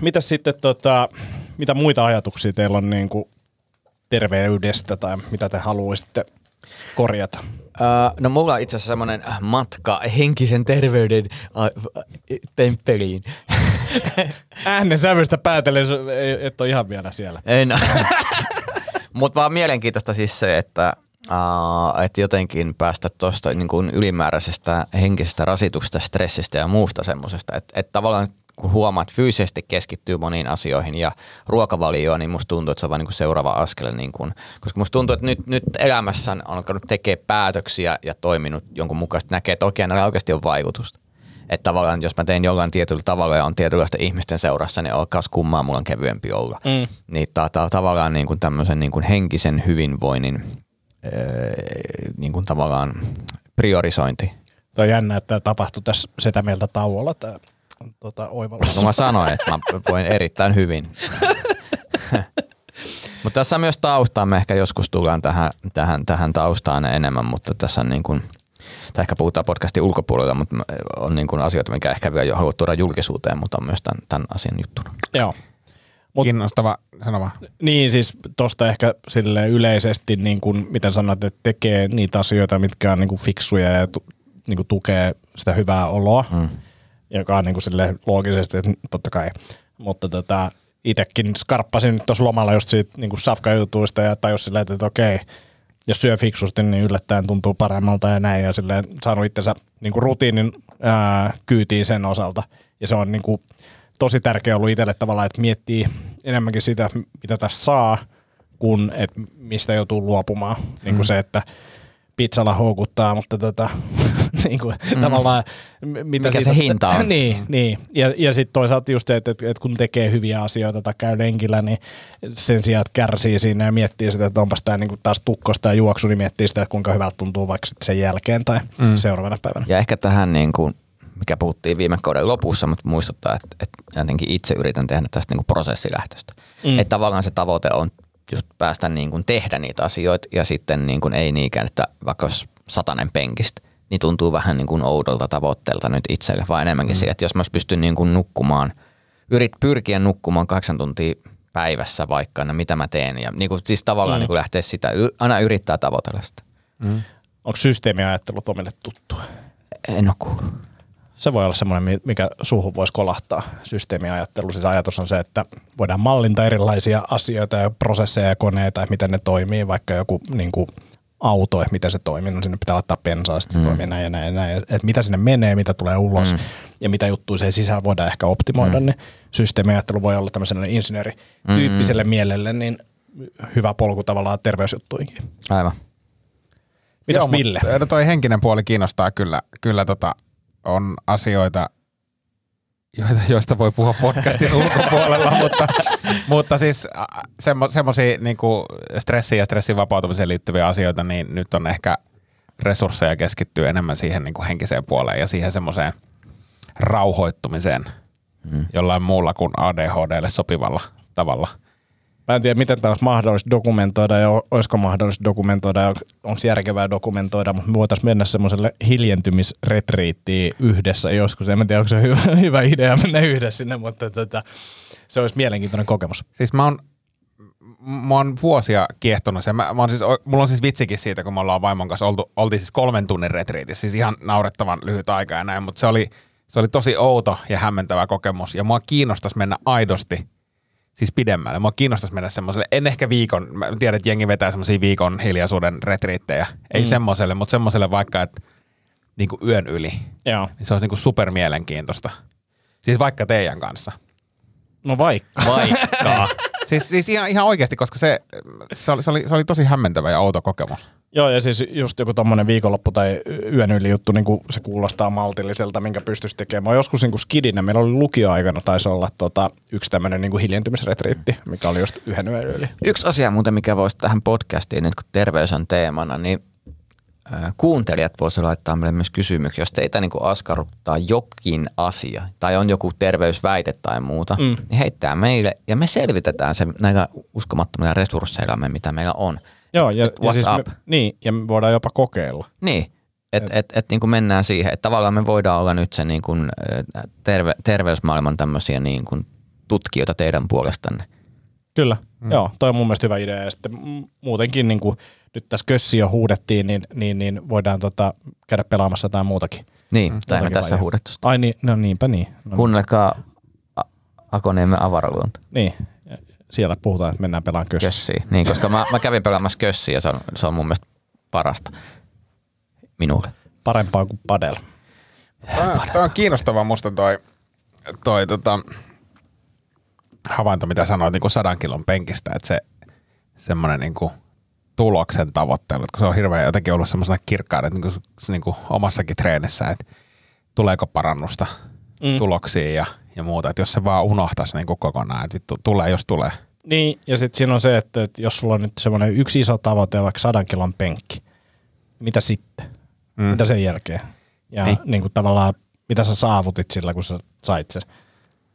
mitäs sitten, tota, mitä muita ajatuksia teillä on niin kuin terveydestä tai mitä te haluaisitte korjata? Öö, no mulla on itse asiassa semmoinen matka henkisen terveyden äh, temppeliin. [LAUGHS] Äänen sävystä päätellen, su- ei- et ole ihan vielä siellä. En. [LAUGHS] Mutta vaan mielenkiintoista siis se, että Uh, että jotenkin päästä tuosta niin kuin ylimääräisestä henkisestä rasituksesta, stressistä ja muusta semmoisesta. Että et tavallaan kun huomaat, että fyysisesti keskittyy moniin asioihin ja ruokavalioon, niin musta tuntuu, että se on vaan niin seuraava askel. Niin kuin, koska musta tuntuu, että nyt, nyt elämässä on alkanut tekemään päätöksiä ja toiminut jonkun mukaisesti, näkee, että oikein oikeasti on vaikutusta. Että tavallaan jos mä teen jollain tietyllä tavalla ja on tietynlaista ihmisten seurassa, niin olkaas kummaa, mulla on kevyempi olla. Mm. Niin ta- ta- tavallaan niin kuin tämmöisen niin kuin henkisen hyvinvoinnin öö, niin kuin tavallaan priorisointi. Toi on jännä, että tämä tapahtui tässä sitä mieltä tauolla, tämä tota, oivallus. No mä sanoin, että mä voin erittäin hyvin. [LAUGHS] mutta tässä on myös taustaa, me ehkä joskus tullaan tähän, tähän, tähän taustaan enemmän, mutta tässä on niin kuin, tai ehkä puhutaan podcastin ulkopuolella, mutta on niin kuin asioita, mikä ehkä vielä jo haluat tuoda julkisuuteen, mutta on myös tämän, tämän asian juttuna. Joo. Mut- Kiinnostava, sano vaan. Niin, siis tuosta ehkä sille yleisesti, niin kuin, miten sanoit, että tekee niitä asioita, mitkä on niin kuin fiksuja ja tu, niin kuin tukee sitä hyvää oloa, mm. joka on niin kuin sille loogisesti, että totta kai. Mutta tota, itsekin skarppasin nyt tuossa lomalla just siitä niin kuin safkajutuista ja tajus silleen, että okei, jos syö fiksusti, niin yllättäen tuntuu paremmalta ja näin. Ja silleen saanut itsensä niin kuin rutiinin ää, kyytiin sen osalta. Ja se on niin kuin, tosi tärkeä ollut itselle tavallaan, että miettii enemmänkin sitä, mitä tässä saa, kuin että mistä joutuu luopumaan. Niin kuin se, että pizzalla houkuttaa, mutta tota, [LAUGHS] niin kuin, mm. tavallaan mitä Mikä se hinta on. [LAUGHS] niin, niin. Ja, ja sitten toisaalta just se, että, että, että kun tekee hyviä asioita tai käy lenkillä, niin sen sijaan, että kärsii siinä ja miettii sitä, että onpas tämä niin taas tukkosta ja juoksu, niin miettii sitä, että kuinka hyvältä tuntuu vaikka sen jälkeen tai mm. seuraavana päivänä. Ja ehkä tähän, niin kuin, mikä puhuttiin viime kauden lopussa, mutta muistuttaa, että, että jotenkin itse yritän tehdä tästä niin kuin prosessilähtöistä. Mm. Että tavallaan se tavoite on just päästä niin kuin tehdä niitä asioita ja sitten niin kuin ei niinkään, että vaikka olisi satanen penkistä, niin tuntuu vähän niin kuin oudolta tavoitteelta nyt itselle, vaan enemmänkin mm. siihen, että jos mä pystyn niin kuin nukkumaan, yrit, pyrkiä nukkumaan kahdeksan tuntia päivässä vaikka, no mitä mä teen. Ja niin kuin, siis tavallaan mm. niin kuin lähteä sitä, aina yrittää tavoitella sitä. Onko systeemiajattelu Tomille tuttua? En ole kuullut. Se voi olla semmoinen, mi- mikä suuhun voisi kolahtaa systeemiajattelu. Siis ajatus on se, että voidaan mallintaa erilaisia asioita ja prosesseja ja koneita, että miten ne toimii, vaikka joku niin kuin auto, että miten se toimii, no sinne pitää laittaa bensaa, sitten se toimii näin ja näin ja näin. Että mitä sinne menee, mitä tulee ulos mm. ja mitä juttuja se sisällä voidaan ehkä optimoida, mm. niin systeemiajattelu voi olla tämmöiselle insinöörityyppiselle mm. mielelle niin hyvä polku tavallaan terveysjuttuihin. Aivan. Mitäs Joo, Ville? No toi henkinen puoli kiinnostaa kyllä. Kyllä tota, on asioita, joista voi puhua podcastin [LAUGHS] ulkopuolella, mutta, mutta siis semmo, semmoisia niinku stressiin ja stressin vapautumiseen liittyviä asioita, niin nyt on ehkä resursseja keskittyy enemmän siihen niinku henkiseen puoleen ja siihen semmoiseen rauhoittumiseen mm. jollain muulla kuin ADHDlle sopivalla tavalla. Mä en tiedä, miten tämä olisi mahdollista dokumentoida ja olisiko mahdollista dokumentoida ja onko järkevää dokumentoida, mutta me voitaisiin mennä semmoiselle hiljentymisretriittiin yhdessä joskus. En tiedä, onko se hyvä, [LAUGHS] hyvä idea mennä yhdessä sinne, mutta tota, se olisi mielenkiintoinen kokemus. Siis mä oon, mä oon vuosia kiehtonut sen. Mä, mä oon siis, mulla on siis vitsikin siitä, kun me ollaan vaimon kanssa oltu, oltiin siis kolmen tunnin retriitissä, siis ihan naurettavan lyhyt aika ja näin, mutta se oli, se oli tosi outo ja hämmentävä kokemus ja mua kiinnostaisi mennä aidosti siis pidemmälle. Mua kiinnostaisi mennä semmoiselle, en ehkä viikon, mä tiedän, että jengi vetää semmoisia viikon hiljaisuuden retriittejä, ei mm. semmoiselle, mutta semmoiselle vaikka, että niin kuin yön yli, Joo. niin se olisi niin kuin super mielenkiintoista. Siis vaikka teidän kanssa. No vaikka. Vaikka. [LAUGHS] Siis, siis ihan, ihan oikeasti, koska se, se, oli, se, oli, se oli tosi hämmentävä ja outo kokemus. Joo, ja siis just joku tommonen viikonloppu tai yön yli juttu, niin se kuulostaa maltilliselta, minkä pystyisi tekemään. Joskus niin skidinä, meillä oli lukioaikana, taisi olla tota, yksi tämmöinen niin hiljentymisretriitti, mikä oli just yhden yön yli. Yksi asia muuten, mikä voisi tähän podcastiin, nyt kun terveys on teemana, niin kuuntelijat voisivat laittaa meille myös kysymyksiä. Jos teitä niin kuin askarruttaa jokin asia tai on joku terveysväite tai muuta, mm. niin heittää meille ja me selvitetään se näillä uskomattomilla resursseilla, mitä meillä on. Joo, ja, Et ja siis up? me, niin, ja me voidaan jopa kokeilla. Niin, että et, et, niin kuin mennään siihen, että tavallaan me voidaan olla nyt se niin kuin, terve, terveysmaailman tämmöisiä niin kuin tutkijoita teidän puolestanne. Kyllä, mm. joo, toi on mun mielestä hyvä idea. Ja sitten muutenkin, niin kuin nyt tässä kössi jo huudettiin, niin, niin, niin voidaan tota, käydä pelaamassa jotain muutakin. Niin, mm, tai me tässä lajia. huudettu. Ai niin, no niinpä niin. No, Kuunnelkaa A- Akoniemen avaraluonto. niin, siellä puhutaan, että mennään pelaan kössiä. Kössiä. Niin, koska mä, mä kävin pelaamassa kössiä ja se on, se on mun mielestä parasta minulle. Parempaa kuin padel. Tämä on kiinnostavaa musta toi, toi tota, havainto, mitä sanoit niin kuin sadan kilon penkistä, että se semmoinen niin kuin tuloksen tavoittelu, kun se on hirveän jotenkin ollut semmoisena kirkkaana että niin kuin, niin kuin omassakin treenissä, että tuleeko parannusta mm. tuloksiin ja, ja muuta, että jos se vaan unohtaisi niin kuin kokonaan, että vittu, tulee jos tulee. Niin, ja sitten siinä on se, että, että jos sulla on nyt semmoinen yksi iso tavoite, vaikka sadan kilon penkki, mitä sitten? Mm. Mitä sen jälkeen? Ja Niin. niin. Niin kuin tavallaan, mitä sä saavutit sillä, kun sä sait sen?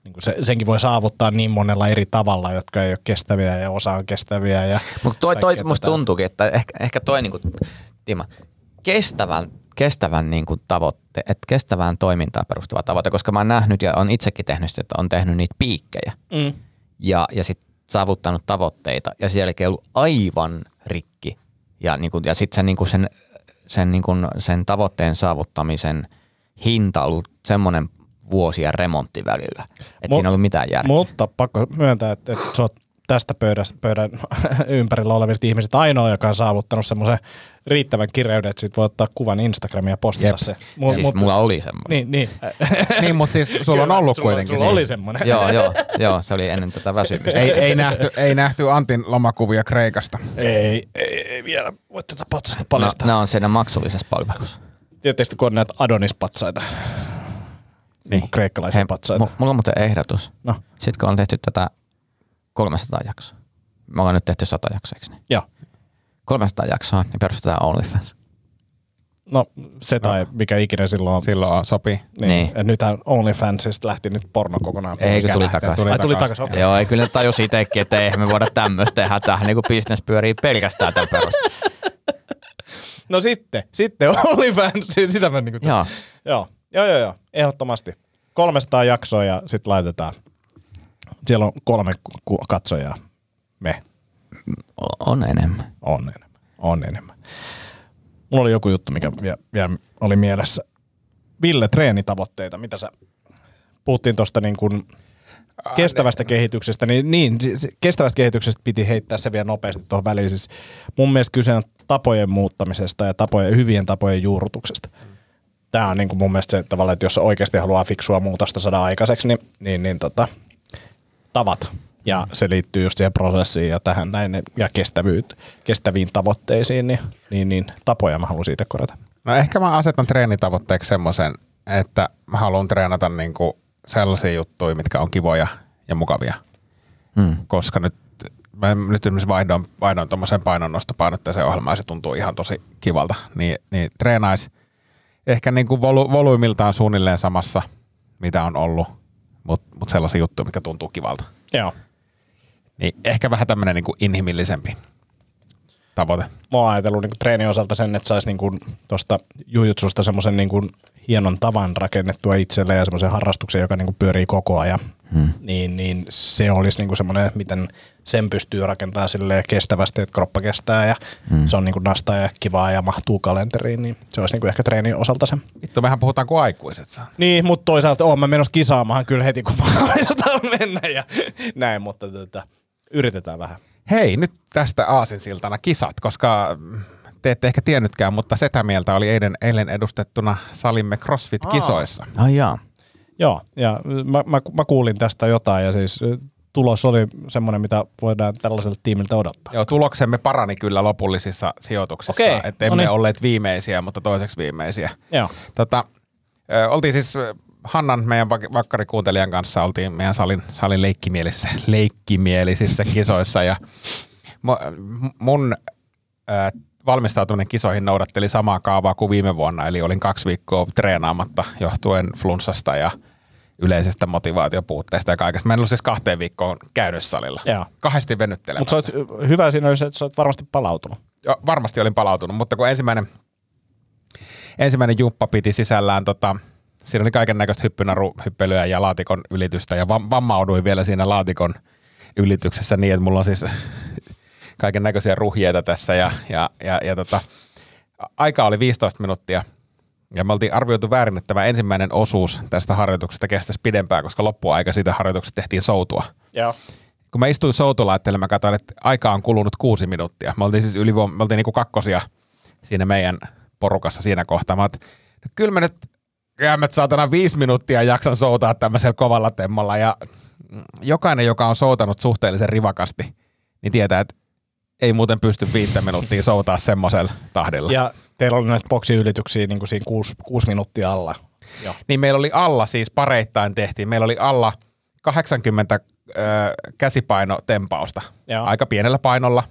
Niin kuin se, senkin voi saavuttaa niin monella eri tavalla, jotka ei ole kestäviä ja osa on kestäviä. Ja Mutta toi, toi musta tuntuukin, että ehkä, ehkä toi niinku, Timo, kestävän, kestävän niinku tavoitte, että kestävään toimintaan perustuva tavoite, koska mä oon nähnyt ja on itsekin tehnyt sitä, että on tehnyt niitä piikkejä Mm. ja, ja sitten saavuttanut tavoitteita ja sen jälkeen ollut aivan rikki. Ja, niinku, ja sitten sen, niinku sen, sen, niinku, sen tavoitteen saavuttamisen hinta on ollut semmoinen vuosien remontti välillä, että Mu- siinä ei ollut mitään järkeä. Mutta pakko myöntää, että, että sä oot tästä pöydästä, pöydän [LAUGHS] ympärillä olevista ihmisistä ainoa, joka on saavuttanut semmoisen riittävän kireyden, että sit voi ottaa kuvan Instagramia ja postata Jep. se. Mu- siis mulla oli semmoinen. Niin, niin. [LAUGHS] niin, mutta siis sulla on ollut sulla, kuitenkin. Sulla oli semmoinen. joo, joo, joo, se oli ennen tätä väsymystä. ei, ei, nähty, ei nähty Antin lomakuvia Kreikasta. Ei, ei, ei vielä voi tätä patsasta No, paljastaa. nämä on siinä maksullisessa palvelussa. Tietysti kun on näitä Adonis-patsaita. Niin. Kuin kreikkalaisia Hei, patsaita. mu- mulla on muuten ehdotus. No, Sitten kun on tehty tätä 300 jaksoa. Me ollaan nyt tehty 100 jaksoa, eikö niin? joo. 300 jaksoa, niin perustetaan OnlyFans. No se tai mikä ikinä silloin on. Silloin sopii. Niin. Niin. niin. Nythän OnlyFansista lähti nyt porno kokonaan. Ei, kun tuli takaisin. tuli Ai, tuli takaisin. okei. Joo, ei kyllä ne tajus itsekin, että eihän me voida tämmöistä tehdä tähän, niin kuin business pyörii pelkästään tämän perusteella. [LAUGHS] No sitten, sitten OnlyFans, sitä mä niinku... Joo. Joo, joo, joo, joo, ehdottomasti. 300 jaksoa ja sitten laitetaan. Siellä on kolme katsojaa. Me On enemmän. on enemmän. On enemmän. Mulla oli joku juttu, mikä vielä, oli mielessä. Ville, treenitavoitteita. Mitä sä... Puhuttiin tuosta niin kuin kestävästä kehityksestä, niin, niin kestävästä kehityksestä piti heittää se vielä nopeasti tuohon väliin. Siis mun mielestä kyse on tapojen muuttamisesta ja tapojen, hyvien tapojen juurrutuksesta. Tämä on niin kuin mun mielestä se tavalla, että jos oikeasti haluaa fiksua muutosta saada aikaiseksi, niin, niin, niin tota, tavat. Ja se liittyy just siihen prosessiin ja tähän näin ja kestävyyt, kestäviin tavoitteisiin, niin, niin, niin tapoja mä haluan siitä korjata. No ehkä mä asetan treenitavoitteeksi semmoisen, että mä haluan treenata niinku sellaisia juttuja, mitkä on kivoja ja mukavia. Hmm. Koska nyt, mä nyt esimerkiksi vaihdoin, vaihdoin tuommoiseen painonnostopainotteeseen ohjelmaan ja se tuntuu ihan tosi kivalta. Niin, niin treenais ehkä niinku volu, volyymiltaan suunnilleen samassa, mitä on ollut, mutta mut sellaisia juttuja, mitkä tuntuu kivalta. Joo. Niin ehkä vähän tämmöinen niin inhimillisempi tavoite. Mä oon ajatellut niin treenin osalta sen, että saisi niin tuosta jujutsusta semmoisen niin hienon tavan rakennettua itselleen ja semmoisen harrastuksen, joka niin kuin pyörii koko ajan. Hmm. Niin, niin se olisi niin kuin semmoinen, että miten sen pystyy rakentamaan silleen kestävästi, että kroppa kestää ja hmm. se on niin kuin nastaa ja kivaa ja mahtuu kalenteriin, niin se olisi niin kuin ehkä treenin osalta se. Vittu, mehän puhutaan kuin aikuiset saa. Niin, mutta toisaalta oon mä menossa kisaamaan kyllä heti, kun mahdollistaan [LAUGHS] mennä ja näin, mutta tota, yritetään vähän. Hei, nyt tästä aasinsiltana kisat, koska te ette ehkä tiennytkään, mutta Setämieltä oli eilen, eilen edustettuna salimme CrossFit-kisoissa. Ai jaa. Joo, ja mä, mä, mä kuulin tästä jotain ja siis tulos oli semmoinen, mitä voidaan tällaiselta tiimiltä odottaa. Joo, tuloksemme parani kyllä lopullisissa sijoituksissa. Okei, että emme no niin. olleet viimeisiä, mutta toiseksi viimeisiä. Joo. Tota, ö, oltiin siis Hannan, meidän vak- vakkarikuuntelijan kanssa, oltiin meidän salin, salin leikkimielisissä, leikkimielisissä kisoissa ja mu- mun ö, valmistautuminen kisoihin noudatteli samaa kaavaa kuin viime vuonna, eli olin kaksi viikkoa treenaamatta johtuen flunssasta ja yleisestä motivaatiopuutteesta ja kaikesta. Mä en ollut siis kahteen viikkoon käynyt salilla. Joo. Kahdesti Mutta venyttelemässä. sä oot, hyvä siinä olisi, että sä oot varmasti palautunut. Jo, varmasti olin palautunut, mutta kun ensimmäinen, ensimmäinen jumppa piti sisällään, tota, siinä oli kaiken näköistä hyppynaruhyppelyä ja laatikon ylitystä ja vam- vammauduin vielä siinä laatikon ylityksessä niin, että mulla on siis kaiken näköisiä ruhjeita tässä ja, ja, ja, ja tota, aika oli 15 minuuttia ja me oltiin arvioitu väärin, että tämä ensimmäinen osuus tästä harjoituksesta kestäisi pidempään, koska loppuaika siitä harjoituksesta tehtiin soutua Joo. kun mä istuin soutulaitteelle, mä katsoin, että aika on kulunut kuusi minuuttia. Me oltiin siis ylivuom- me oltiin niinku kakkosia siinä meidän porukassa siinä kohtaa. Mä oot, no kyllä mä nyt jäämät saatana viisi minuuttia jaksan soutaa tämmöisellä kovalla temmalla. Ja jokainen, joka on soutanut suhteellisen rivakasti, niin tietää, että ei muuten pysty viittä minuuttia soutaa semmoisella tahdilla. Ja teillä oli näitä boksiylityksiä niin kuin siinä kuusi, kuusi minuuttia alla. Joo. Niin meillä oli alla, siis pareittain tehtiin, meillä oli alla 80 ö, käsipainotempausta, Joo. aika pienellä painolla,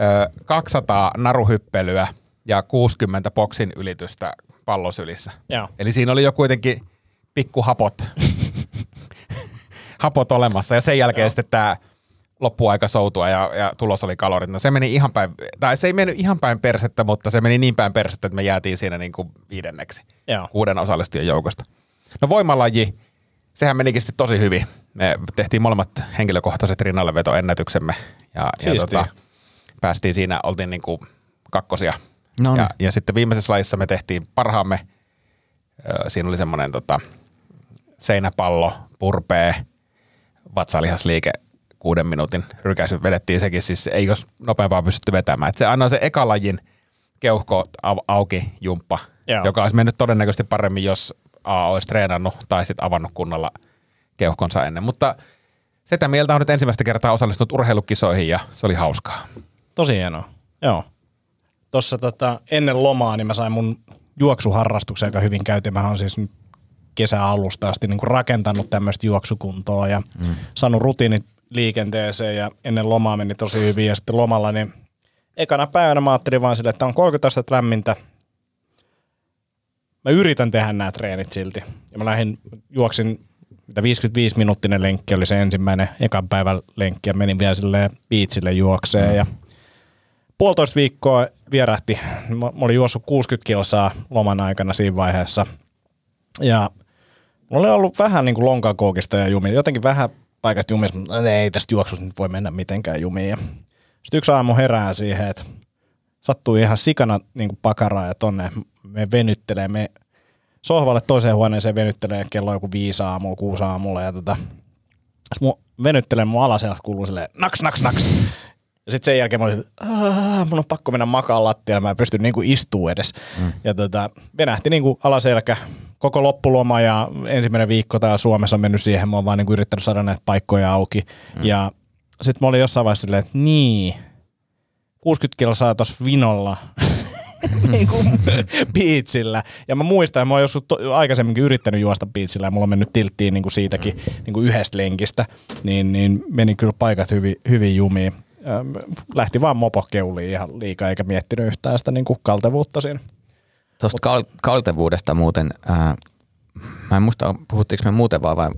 ö, 200 naruhyppelyä ja 60 boksin ylitystä pallosylissä. Joo. Eli siinä oli jo kuitenkin pikku hapot, [LAUGHS] olemassa ja sen jälkeen sitten tämä loppuaika soutua ja, ja tulos oli kalorit. No se meni ihan päin, tai se ei mennyt ihan päin persettä, mutta se meni niin päin persettä, että me jäätiin siinä niin kuin viidenneksi Joo. kuuden osallistujan joukosta. No voimalaji, sehän menikin sitten tosi hyvin. Me tehtiin molemmat henkilökohtaiset rinnallevetoennätyksemme ja, ja tota, päästiin siinä, oltiin niin kuin kakkosia. No niin. ja, ja sitten viimeisessä lajissa me tehtiin parhaamme. Siinä oli semmoinen tota, seinäpallo, purpee, vatsalihasliike, kuuden minuutin rykäisy vedettiin sekin, siis ei jos nopeampaa pystytty vetämään. Et se aina se ekalajin keuhko au- auki jumppa, Joo. joka olisi mennyt todennäköisesti paremmin, jos A olisi treenannut tai sitten avannut kunnolla keuhkonsa ennen. Mutta sitä mieltä on nyt ensimmäistä kertaa osallistunut urheilukisoihin ja se oli hauskaa. Tosi hienoa. Joo. Tuossa tota, ennen lomaa niin mä sain mun juoksuharrastuksen aika hyvin käytiin. Mä oon siis kesäalusta asti niin kuin rakentanut tämmöistä juoksukuntoa ja mm. saanut rutiinit liikenteeseen ja ennen lomaa meni tosi hyvin ja sitten lomalla niin ekana päivänä mä ajattelin vaan sille, että on 30 astetta lämmintä. Mä yritän tehdä nämä treenit silti. Ja mä lähdin, juoksin, mitä 55 minuuttinen lenkki oli se ensimmäinen ekan päivän lenkki ja menin vielä silleen biitsille juokseen mm. ja puolitoista viikkoa vierähti. Mä, olin juossut 60 kilsaa loman aikana siinä vaiheessa. Ja mulla oli ollut vähän niin kuin ja jumi. Jotenkin vähän paikat jumissa, mutta ei tästä juoksusta nyt voi mennä mitenkään jumiin. Sitten yksi aamu herää siihen, että sattui ihan sikana niin pakaraa ja tonne me venyttelee. Me sohvalle toiseen huoneeseen venyttelee kello joku viisi aamua, kuusi aamulla ja tota, mun venyttelee mun alaselät kuuluu silleen naks, naks, naks. Ja sitten sen jälkeen mä olin, että "Aah, mun on pakko mennä makaan lattialle, mä en pysty niinku istuu edes. Mm. Ja tota, venähti niinku alaselkä koko loppuloma ja ensimmäinen viikko täällä Suomessa on mennyt siihen, mä oon vaan niinku yrittänyt saada näitä paikkoja auki. Mm. Ja sitten mä olin jossain vaiheessa silleen, että niin, 60 kilsaa tossa vinolla [LAUGHS] niin kuin biitsillä. Ja mä muistan, että mä oon joskus to- aikaisemminkin yrittänyt juosta biitsillä ja mulla on mennyt tilttiin niin kuin siitäkin niin kuin yhdestä lenkistä. Niin, niin meni kyllä paikat hyvin, hyvin jumiin. Lähti vaan mopo keuliin ihan liikaa eikä miettinyt yhtään sitä niin kuin kaltevuutta siinä. Tuosta kal- kaltevuudesta muuten, ää, mä en muista, puhuttiinko me muuten vaan vai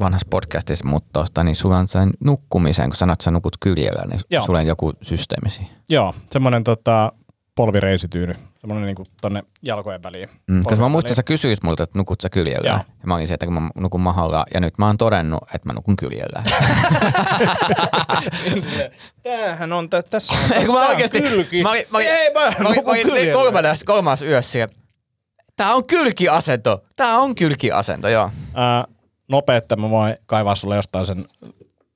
vanhassa podcastissa, mutta tosta, niin sulla on sen nukkumiseen, kun sanot, että sä nukut kyljellä, niin Joo. sulla on joku systeemi siihen. Joo, semmoinen tota, polvireisityyny, semmoinen niinku tonne jalkojen väliin. Mm, koska mä muistan, väliin. sä kysyit multa, että nukut sä kyljellä. Joo. Ja mä olin se, että kun mä nukun mahalla, ja nyt mä oon todennut, että mä nukun kyljellä. [LAUGHS] Tämähän on tä- tässä. Ei, kun mä oikeesti, kylki. mä olin, mä olin, Ei, mä, mä olin, mä olin kolmannessa, kolmannessa yössä ja Tää on kylkiasento. Tää on kylkiasento, joo. Ää, nopea, että mä voin kaivaa sulle jostain sen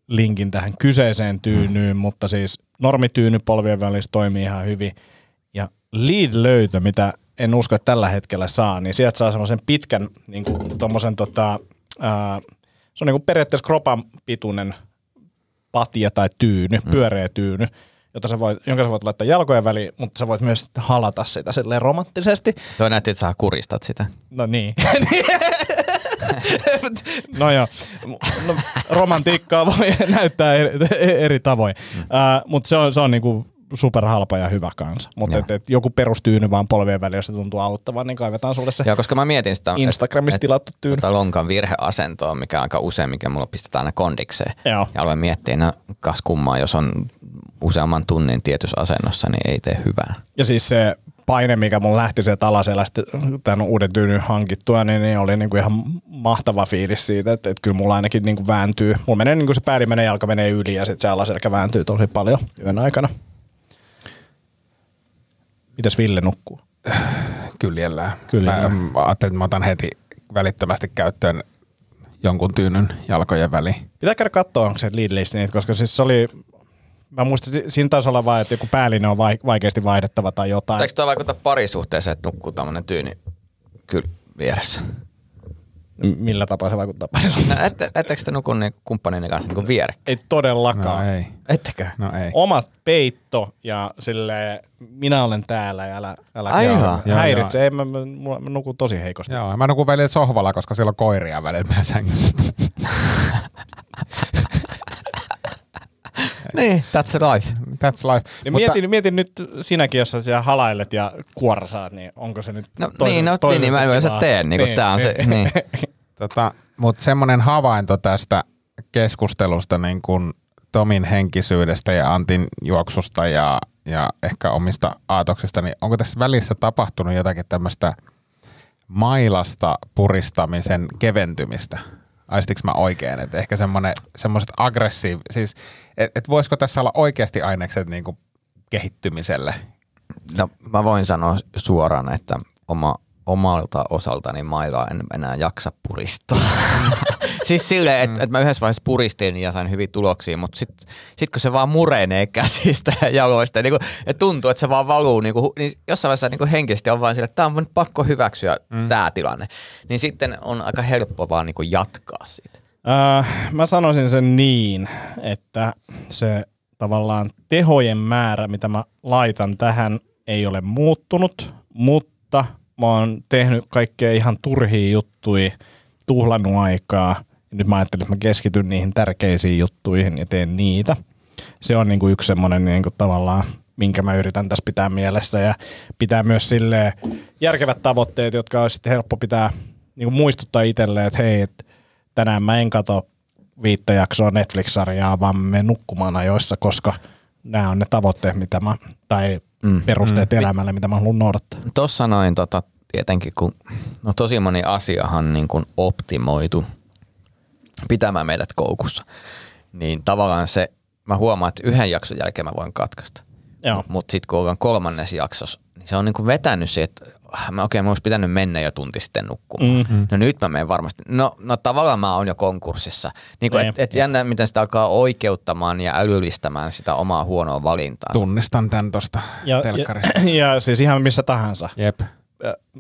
linkin tähän kyseiseen tyynyyn, mutta siis normityyny polvien välissä toimii ihan hyvin. Lead-löytö, mitä en usko, että tällä hetkellä saa, niin sieltä saa semmoisen pitkän, niin kuin tommosen tota, ää, se on niin kuin periaatteessa kropan pituinen patja tai tyyny, mm. pyöreä tyyny, jota sä voit, jonka sä voit laittaa jalkojen väliin, mutta sä voit myös halata sitä silleen romanttisesti. Toi näytti, että sä kuristat sitä. No niin. no joo, no, romantiikkaa voi näyttää eri, eri tavoin, mm. uh, mutta se on, se on niinku superhalpa ja hyvä kanssa. Mutta et, et joku perustyyny vaan polvien väliin, jos se tuntuu auttavan, niin kaivetaan sulle se Joo, koska mä mietin sitä, Instagramista että- tilattu tyyny. Tota lonkan virheasentoa, mikä aika usein, mikä mulla pistetään aina kondikseen. Joo. Ja aloin miettiä, no kas kummaa, jos on useamman tunnin tietyssä asennossa, niin ei tee hyvää. Ja siis se paine, mikä mun lähti sieltä alaselästä tämän uuden tyynyn hankittua, niin, niin oli niinku ihan mahtava fiilis siitä, että, että kyllä mulla ainakin niinku vääntyy. Mulla menee niinku se päällimmäinen jalka menee yli ja sitten se alaselkä vääntyy tosi paljon yön aikana. Mitäs Ville nukkuu? Kyljellään. Kyljellään. Mä, mä ajattelin, että mä otan heti välittömästi käyttöön jonkun tyynyn jalkojen väliin. Pitää käydä katsoa, onko se Lidlissä niitä, koska siis se oli, mä muistan, si- siinä taisi olla vain, että joku päällinen on vai, vaikeasti vaihdettava tai jotain. Eikö toi vaikuta parisuhteeseen, että nukkuu tämmönen tyyni kyllä vieressä? Millä tapaa se vaikuttaa parisuun? No, ette, ettekö te nuku niin kumppanin kanssa niin vierekkäin? Ei todellakaan. No ei. Ettekö? No ei. Omat peitto ja sille minä olen täällä ja älä, älä Ai joo, joo. Joo, häiritse. Ei, mä, mä, mä, mä nukun tosi heikosti. Joo, mä nukun välillä sohvalla, koska siellä on koiria välillä sängyssä. [LAUGHS] Niin, that's life. That's life. Niin Mutta- mietin, mietin nyt sinäkin, jos sä siellä halailet ja kuorsaat, niin onko se nyt No toisen- niin, no, niin, niin mä yleensä teen, niin, niin tää on se, niin. [LAUGHS] Tota, Mutta semmoinen havainto tästä keskustelusta niin kuin Tomin henkisyydestä ja Antin juoksusta ja, ja ehkä omista aatoksista, niin onko tässä välissä tapahtunut jotakin tämmöistä mailasta puristamisen keventymistä? Aistiks mä oikein? Että ehkä semmoinen, semmoiset aggressiiv... Siis, että et voisiko tässä olla oikeasti ainekset niin kuin kehittymiselle? No mä voin sanoa suoraan, että oma, omalta osaltani mailaa en enää jaksa puristaa. [LAUGHS] siis silleen, että et mä yhdessä vaiheessa puristin ja sain hyviä tuloksia, mutta sitten sit kun se vaan murenee käsistä ja jaloista, niin kun, ja tuntuu, että se vaan valuu, niin, kun, niin jossain vaiheessa niin henkisesti on vaan sille, että tämä on pakko hyväksyä mm. tämä tilanne. Niin sitten on aika helppo vaan niin jatkaa siitä. Äh, mä sanoisin sen niin, että se tavallaan tehojen määrä, mitä mä laitan tähän, ei ole muuttunut, mutta mä oon tehnyt kaikkea ihan turhia juttuja, tuhlannut aikaa. Nyt mä ajattelin, että mä keskityn niihin tärkeisiin juttuihin ja teen niitä. Se on niinku yksi semmoinen niinku tavallaan, minkä mä yritän tässä pitää mielessä ja pitää myös silleen järkevät tavoitteet, jotka olisi sitten helppo pitää niinku muistuttaa itselleen, että hei, et tänään mä en kato viittä jaksoa Netflix-sarjaa, vaan menen nukkumaan ajoissa, koska nämä on ne tavoitteet, mitä mä, tai mm, perusteet mm. elämälle, mitä mä haluan noudattaa. Tuossa noin tota, tietenkin, kun no tosi moni asiahan niin kuin optimoitu pitämään meidät koukussa, niin tavallaan se, mä huomaan, että yhden jakson jälkeen mä voin katkaista. Mutta sitten kun ollaan kolmannes jaksossa, niin se on niinku vetänyt se, että ah, mä, okei, mä olisi pitänyt mennä jo tunti sitten nukkumaan. Mm-hmm. No nyt mä menen varmasti. No, no tavallaan mä oon jo konkurssissa. Niin Niin. et, et jännä, miten sitä alkaa oikeuttamaan ja älyllistämään sitä omaa huonoa valintaa. Tunnistan tämän tosta Ja, telkkarista. ja, [CLEARS THROAT] ja siis ihan missä tahansa. Jep.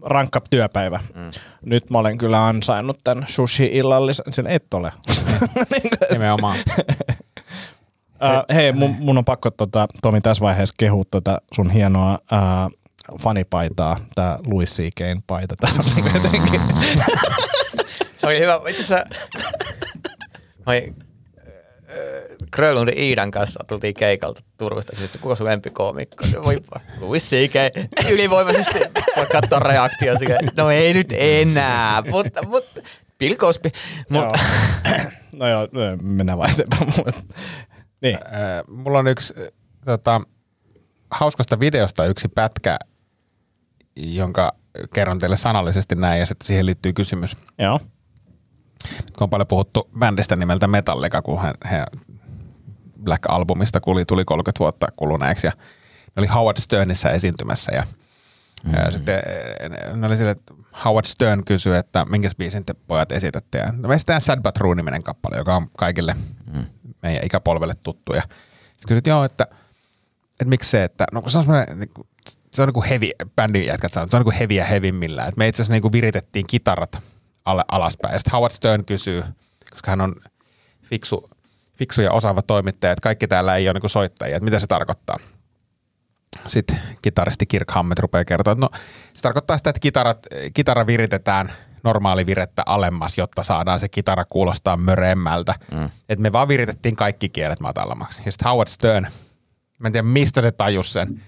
Rankka työpäivä. Mm. Nyt mä olen kyllä ansainnut tämän sushi-illallisen. Sen et ole. [LAUGHS] Nimenomaan. [LAUGHS] Uh, hei, mun, mun on pakko tota, Tomi tässä vaiheessa kehua tota sun hienoa uh, fanipaitaa, tää Louis C.K.'n paita. Tää on niinku jotenkin. [LAUGHS] Oli hyvä. Itse asiassa... Moi, Grönlundin Iidan kanssa tultiin keikalta Turusta. Kysytty, kuka sun lempikoomikko? Voi Louis C.K. Ylivoimaisesti voi katsoa reaktio. No ei nyt enää, mutta, mutta Bill Cosby. Mut, Joo. [CLEARS THROAT] no joo, mennään vaan eteenpäin. Niin. Mulla on yksi tota, hauskasta videosta yksi pätkä, jonka kerron teille sanallisesti näin ja sitten siihen liittyy kysymys. Joo. kun on paljon puhuttu bändistä nimeltä Metallica, kun he, he Black Albumista kuli, tuli 30 vuotta kuluneeksi ja ne oli Howard Sternissä esiintymässä ja, mm-hmm. ja sitten ne oli sille, että Howard Stern kysyi, että minkä biisin te pojat esitätte ja no me esitetään Sad But True niminen kappale, joka on kaikille mm. Meidän ikäpolvelle tuttu ja sitten kysyt, joo, että, että miksi se, että no kun se on semmoinen, niin kuin- se on niin kuin heavy, bändin jätkät sanoo, se on niin kuin heavy ja heavimmillään. että me itse asiassa niin kuin viritettiin kitarat alle, alaspäin. Ja sitten Howard Stern kysyy, koska hän on fiksu, fiksu ja osaava toimittaja, että kaikki täällä ei ole niin kuin soittajia, että mitä se tarkoittaa. Sitten kitaristi Kirk Hammett rupeaa kertoa, että no se tarkoittaa sitä, että kitarat, kitara viritetään normaali virettä alemmas, jotta saadaan se kitara kuulostaa möreemmältä. Mm. Että me vaan viritettiin kaikki kielet matalammaksi. Ja sitten Howard Stern, mä en tiedä mistä se tajus sen.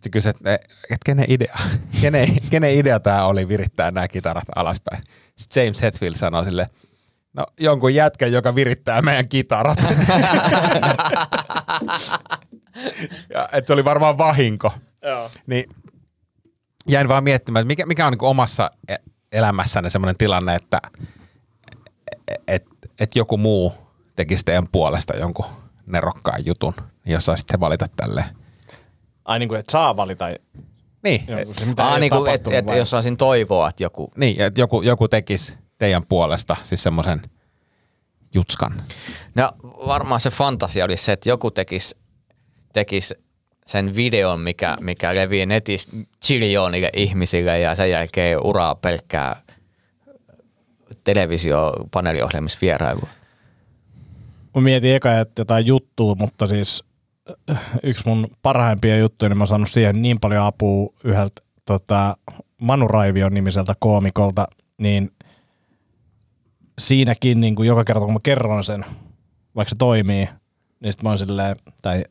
Se kysyi, että, että kenen idea, [LAUGHS] kenen, kenen idea tämä oli virittää nämä kitarat alaspäin. Sitten James Hetfield sanoi sille, no jonkun jätkän, joka virittää meidän kitarat. [LAUGHS] ja, että se oli varmaan vahinko. Joo. Niin jäin vaan miettimään, että mikä, mikä on niin omassa e- elämässänne semmoinen tilanne, että et, et joku muu tekisi teidän puolesta jonkun nerokkaan jutun, niin jos saisitte valita tälleen. Ai niin kuin, että saa valita Niin, jonkun se, mitä Aa, ei niin kuin, et, et, vai? jos saisin toivoa, että joku... niin että joku, joku tekisi teidän puolesta siis semmoisen jutskan. No varmaan se fantasia olisi se, että joku tekisi tekis sen videon, mikä, mikä levii netissä chiljoonille ihmisille ja sen jälkeen uraa pelkkää televisio paneeliohjelmissa vierailua. Mä mietin eka, että jotain juttua, mutta siis äh, yksi mun parhaimpia juttuja, niin mä oon saanut siihen niin paljon apua yhdeltä tota, Manu Raivion nimiseltä koomikolta, niin siinäkin niin kuin joka kerta kun mä kerron sen, vaikka se toimii, niin sit mä oon silleen, tai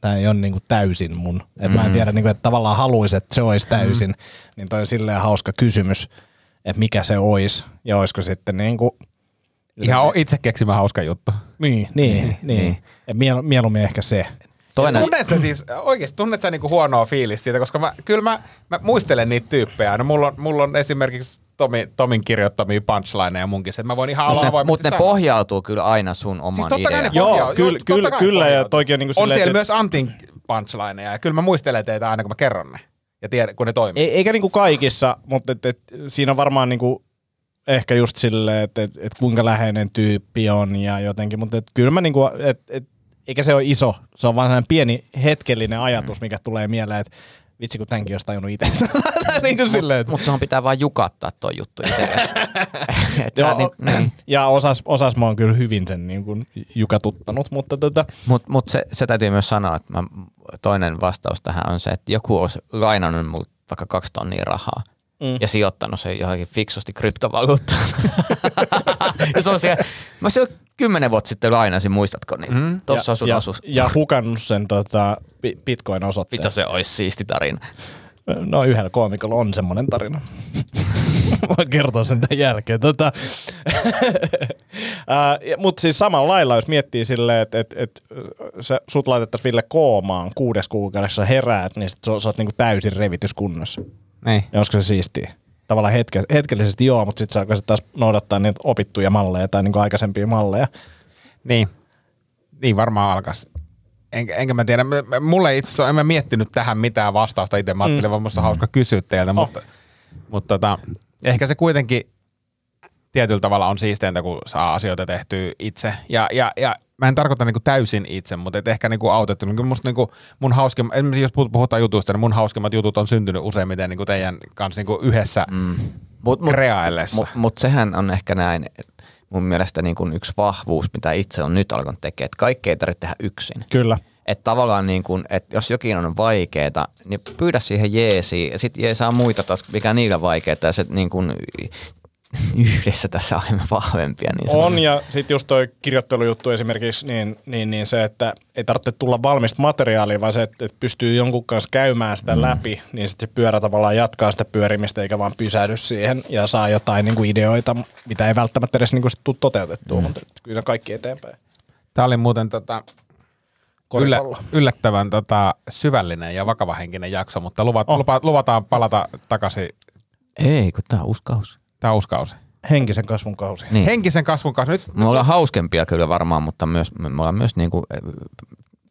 tämä ei ole niin kuin täysin mun. Et mä en tiedä, niin kuin, että tavallaan haluaisin, että se olisi täysin. Niin toi on silleen hauska kysymys, että mikä se olisi, ja olisiko sitten niin kuin, Ihan o- itse keksimä hauska juttu. niin, niin, niin. niin. Ja miel, mieluummin ehkä se. Toinen, Tunnet sä siis, oikeesti tunnet sä niinku huonoa fiilistä siitä, koska mä, kyllä mä, mä muistelen niitä tyyppejä. No mulla on, mulla on esimerkiksi Tomi, Tomin kirjoittamia punchlineja munkin, että mä voin ihan mutta ne, mut ne sanoa. pohjautuu kyllä aina sun omaan Siis totta kai ne ideaan. Joo, pohjaa- kyllä- totta kyllä- kai kyllä, ja toikin on niinku On silleen, siellä että- myös Antin punchlineja, ja kyllä mä muistelen teitä aina, kun mä kerron ne. Ja tiedän, kun ne toimii. Ei, eikä niinku kaikissa, mutta et, et, siinä on varmaan niinku ehkä just silleen, että et, et kuinka läheinen tyyppi on ja jotenkin, mutta et kyllä mä niinku, et, et, eikä se ole iso, se on vaan sellainen pieni hetkellinen ajatus, mikä tulee mieleen, että vitsi kun tämänkin olisi tajunnut itse. [LAUGHS] niin kuin silleen, että Mutta sun pitää vaan jukattaa toi juttu itsellesi. [LAUGHS] Joo, niin, niin. [CLEARS THROAT] ja osas, osas mä oon kyllä hyvin sen niin kuin jukatuttanut, mutta tota, Mutta mut se, se täytyy myös sanoa, että mä, toinen vastaus tähän on se, että joku olisi lainannut mulle vaikka kaksi tonnia rahaa mm. ja sijoittanut se johonkin fiksusti kryptovaluuttaan. [LAUGHS] ja se on siellä, mä se kymmenen vuotta sitten lainasin, muistatko? Niin mm. Tuossa on sun ja, osuus. ja hukannut sen tota, bi- bitcoin-osoitteen. Mitä se olisi siisti tarina. No yhdellä koomikolla on semmoinen tarina. [LAUGHS] Voin kertoa sen tämän jälkeen. Tota, [LAUGHS] Mutta siis samalla lailla, jos miettii silleen, että et, et, sä, sut laitettaisiin Ville koomaan kuudes kuukaudessa heräät, niin sit sä, sä oot niinku täysin revityskunnossa. Niin. Ja olisiko se siistiä? Tavallaan hetke, hetkellisesti joo, mutta sitten sä alkaisit taas noudattaa niitä opittuja malleja tai niinku aikaisempia malleja. Niin. Niin varmaan alkas. Enkä, enkä mä tiedä, mulle itse asiassa en mä miettinyt tähän mitään vastausta itse. Mä ajattelin, mm. vaan musta hauska kysyä teiltä, mutta, mutta tota, ehkä se kuitenkin tietyllä tavalla on siisteintä, kun saa asioita tehtyä itse. Ja, ja, ja mä en tarkoita niinku täysin itse, mutta et ehkä niinku autettu. Niin musta niinku mun esimerkiksi jos puhut- puhutaan jutuista, niin mun hauskimmat jutut on syntynyt useimmiten niinku teidän kanssa niinku yhdessä mm. Mut, mut, kreaillessa. mut, mut sehän on ehkä näin, mun mielestä niin kuin yksi vahvuus, mitä itse on nyt alkanut tekemään, että kaikkea ei tarvitse tehdä yksin. Kyllä. Että tavallaan niin kuin, että jos jokin on vaikeeta, niin pyydä siihen jeesiin ja sitten jeesaa muita taas, mikä niillä vaikeeta ja se niin kuin [LAUGHS] yhdessä tässä olemme vahvempia. Niin On ja sitten just toi kirjoittelujuttu esimerkiksi, niin, niin, niin se, että ei tarvitse tulla valmista materiaalia, vaan se, että, että pystyy jonkun kanssa käymään sitä mm. läpi, niin sitten se pyörä tavallaan jatkaa sitä pyörimistä eikä vaan pysähdy siihen ja saa jotain niin kuin ideoita, mitä ei välttämättä edes niin kuin tule toteutettua, mm. mutta kyllä se on kaikki eteenpäin. Tämä oli muuten tota, yllä, yllättävän tota, syvällinen ja vakavahenkinen jakso, mutta luvat, Oh. lupa, luvataan palata takaisin. Ei, kun tämä on uusi kausi. Tämä uusi kausi. Henkisen kasvun kausi. Niin. Henkisen kasvun kanssa. Nyt Me ollaan hauskempia kyllä varmaan, mutta myös me ollaan myös niinku, eh,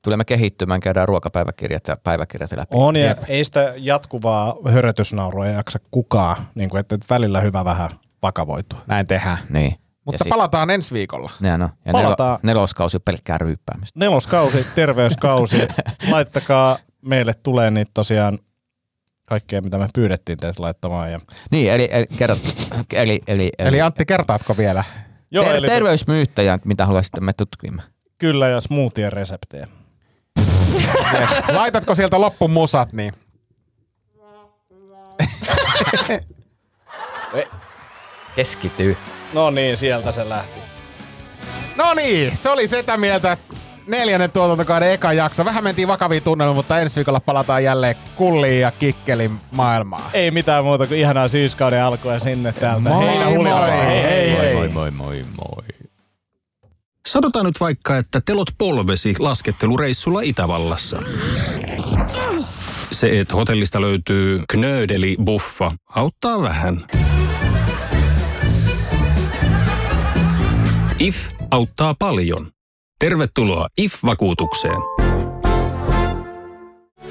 tulemme kehittymään, käydään ruokapäiväkirjat ja päiväkirjat läpi. On ja Jep. ei sitä jatkuvaa hörötysnaurua jaksa kukaan, niin kuin, että välillä hyvä vähän vakavoitua. näin tehdään. Niin. Mutta ja palataan ensi viikolla. Näin on. Ja Palataan. nelo, neloskausi on pelkkää ryyppäämistä. Neloskausi, terveyskausi. [LAUGHS] Laittakaa, meille tulee niitä tosiaan kaikkea, mitä me pyydettiin teitä laittamaan. Ja... Niin, eli, eli kerrot, eli, eli, Eli Antti, kertaatko vielä? Joo, ter- eli terveysmyyttäjä, mitä haluaisitte me tutkimaan? kyllä ja smoothien reseptejä. Yes. [LAUGHS] Laitatko sieltä loppumusat, niin Keskity. No niin, sieltä se lähti. No niin, se oli sitä mieltä neljännen tuotantokauden eka jakso. Vähän mentiin vakaviin tunnelmiin, mutta ensi viikolla palataan jälleen kulliin ja kikkelin maailmaan. Ei mitään muuta kuin ihanaa syyskauden alkua sinne täältä. Moi, Heinä moi, hei, hei, hei. moi, moi, moi, moi. Sanotaan nyt vaikka, että telot polvesi laskettelureissulla Itävallassa. Se, että hotellista löytyy knöydeli buffa, auttaa vähän. IF auttaa paljon. Tervetuloa IF-vakuutukseen.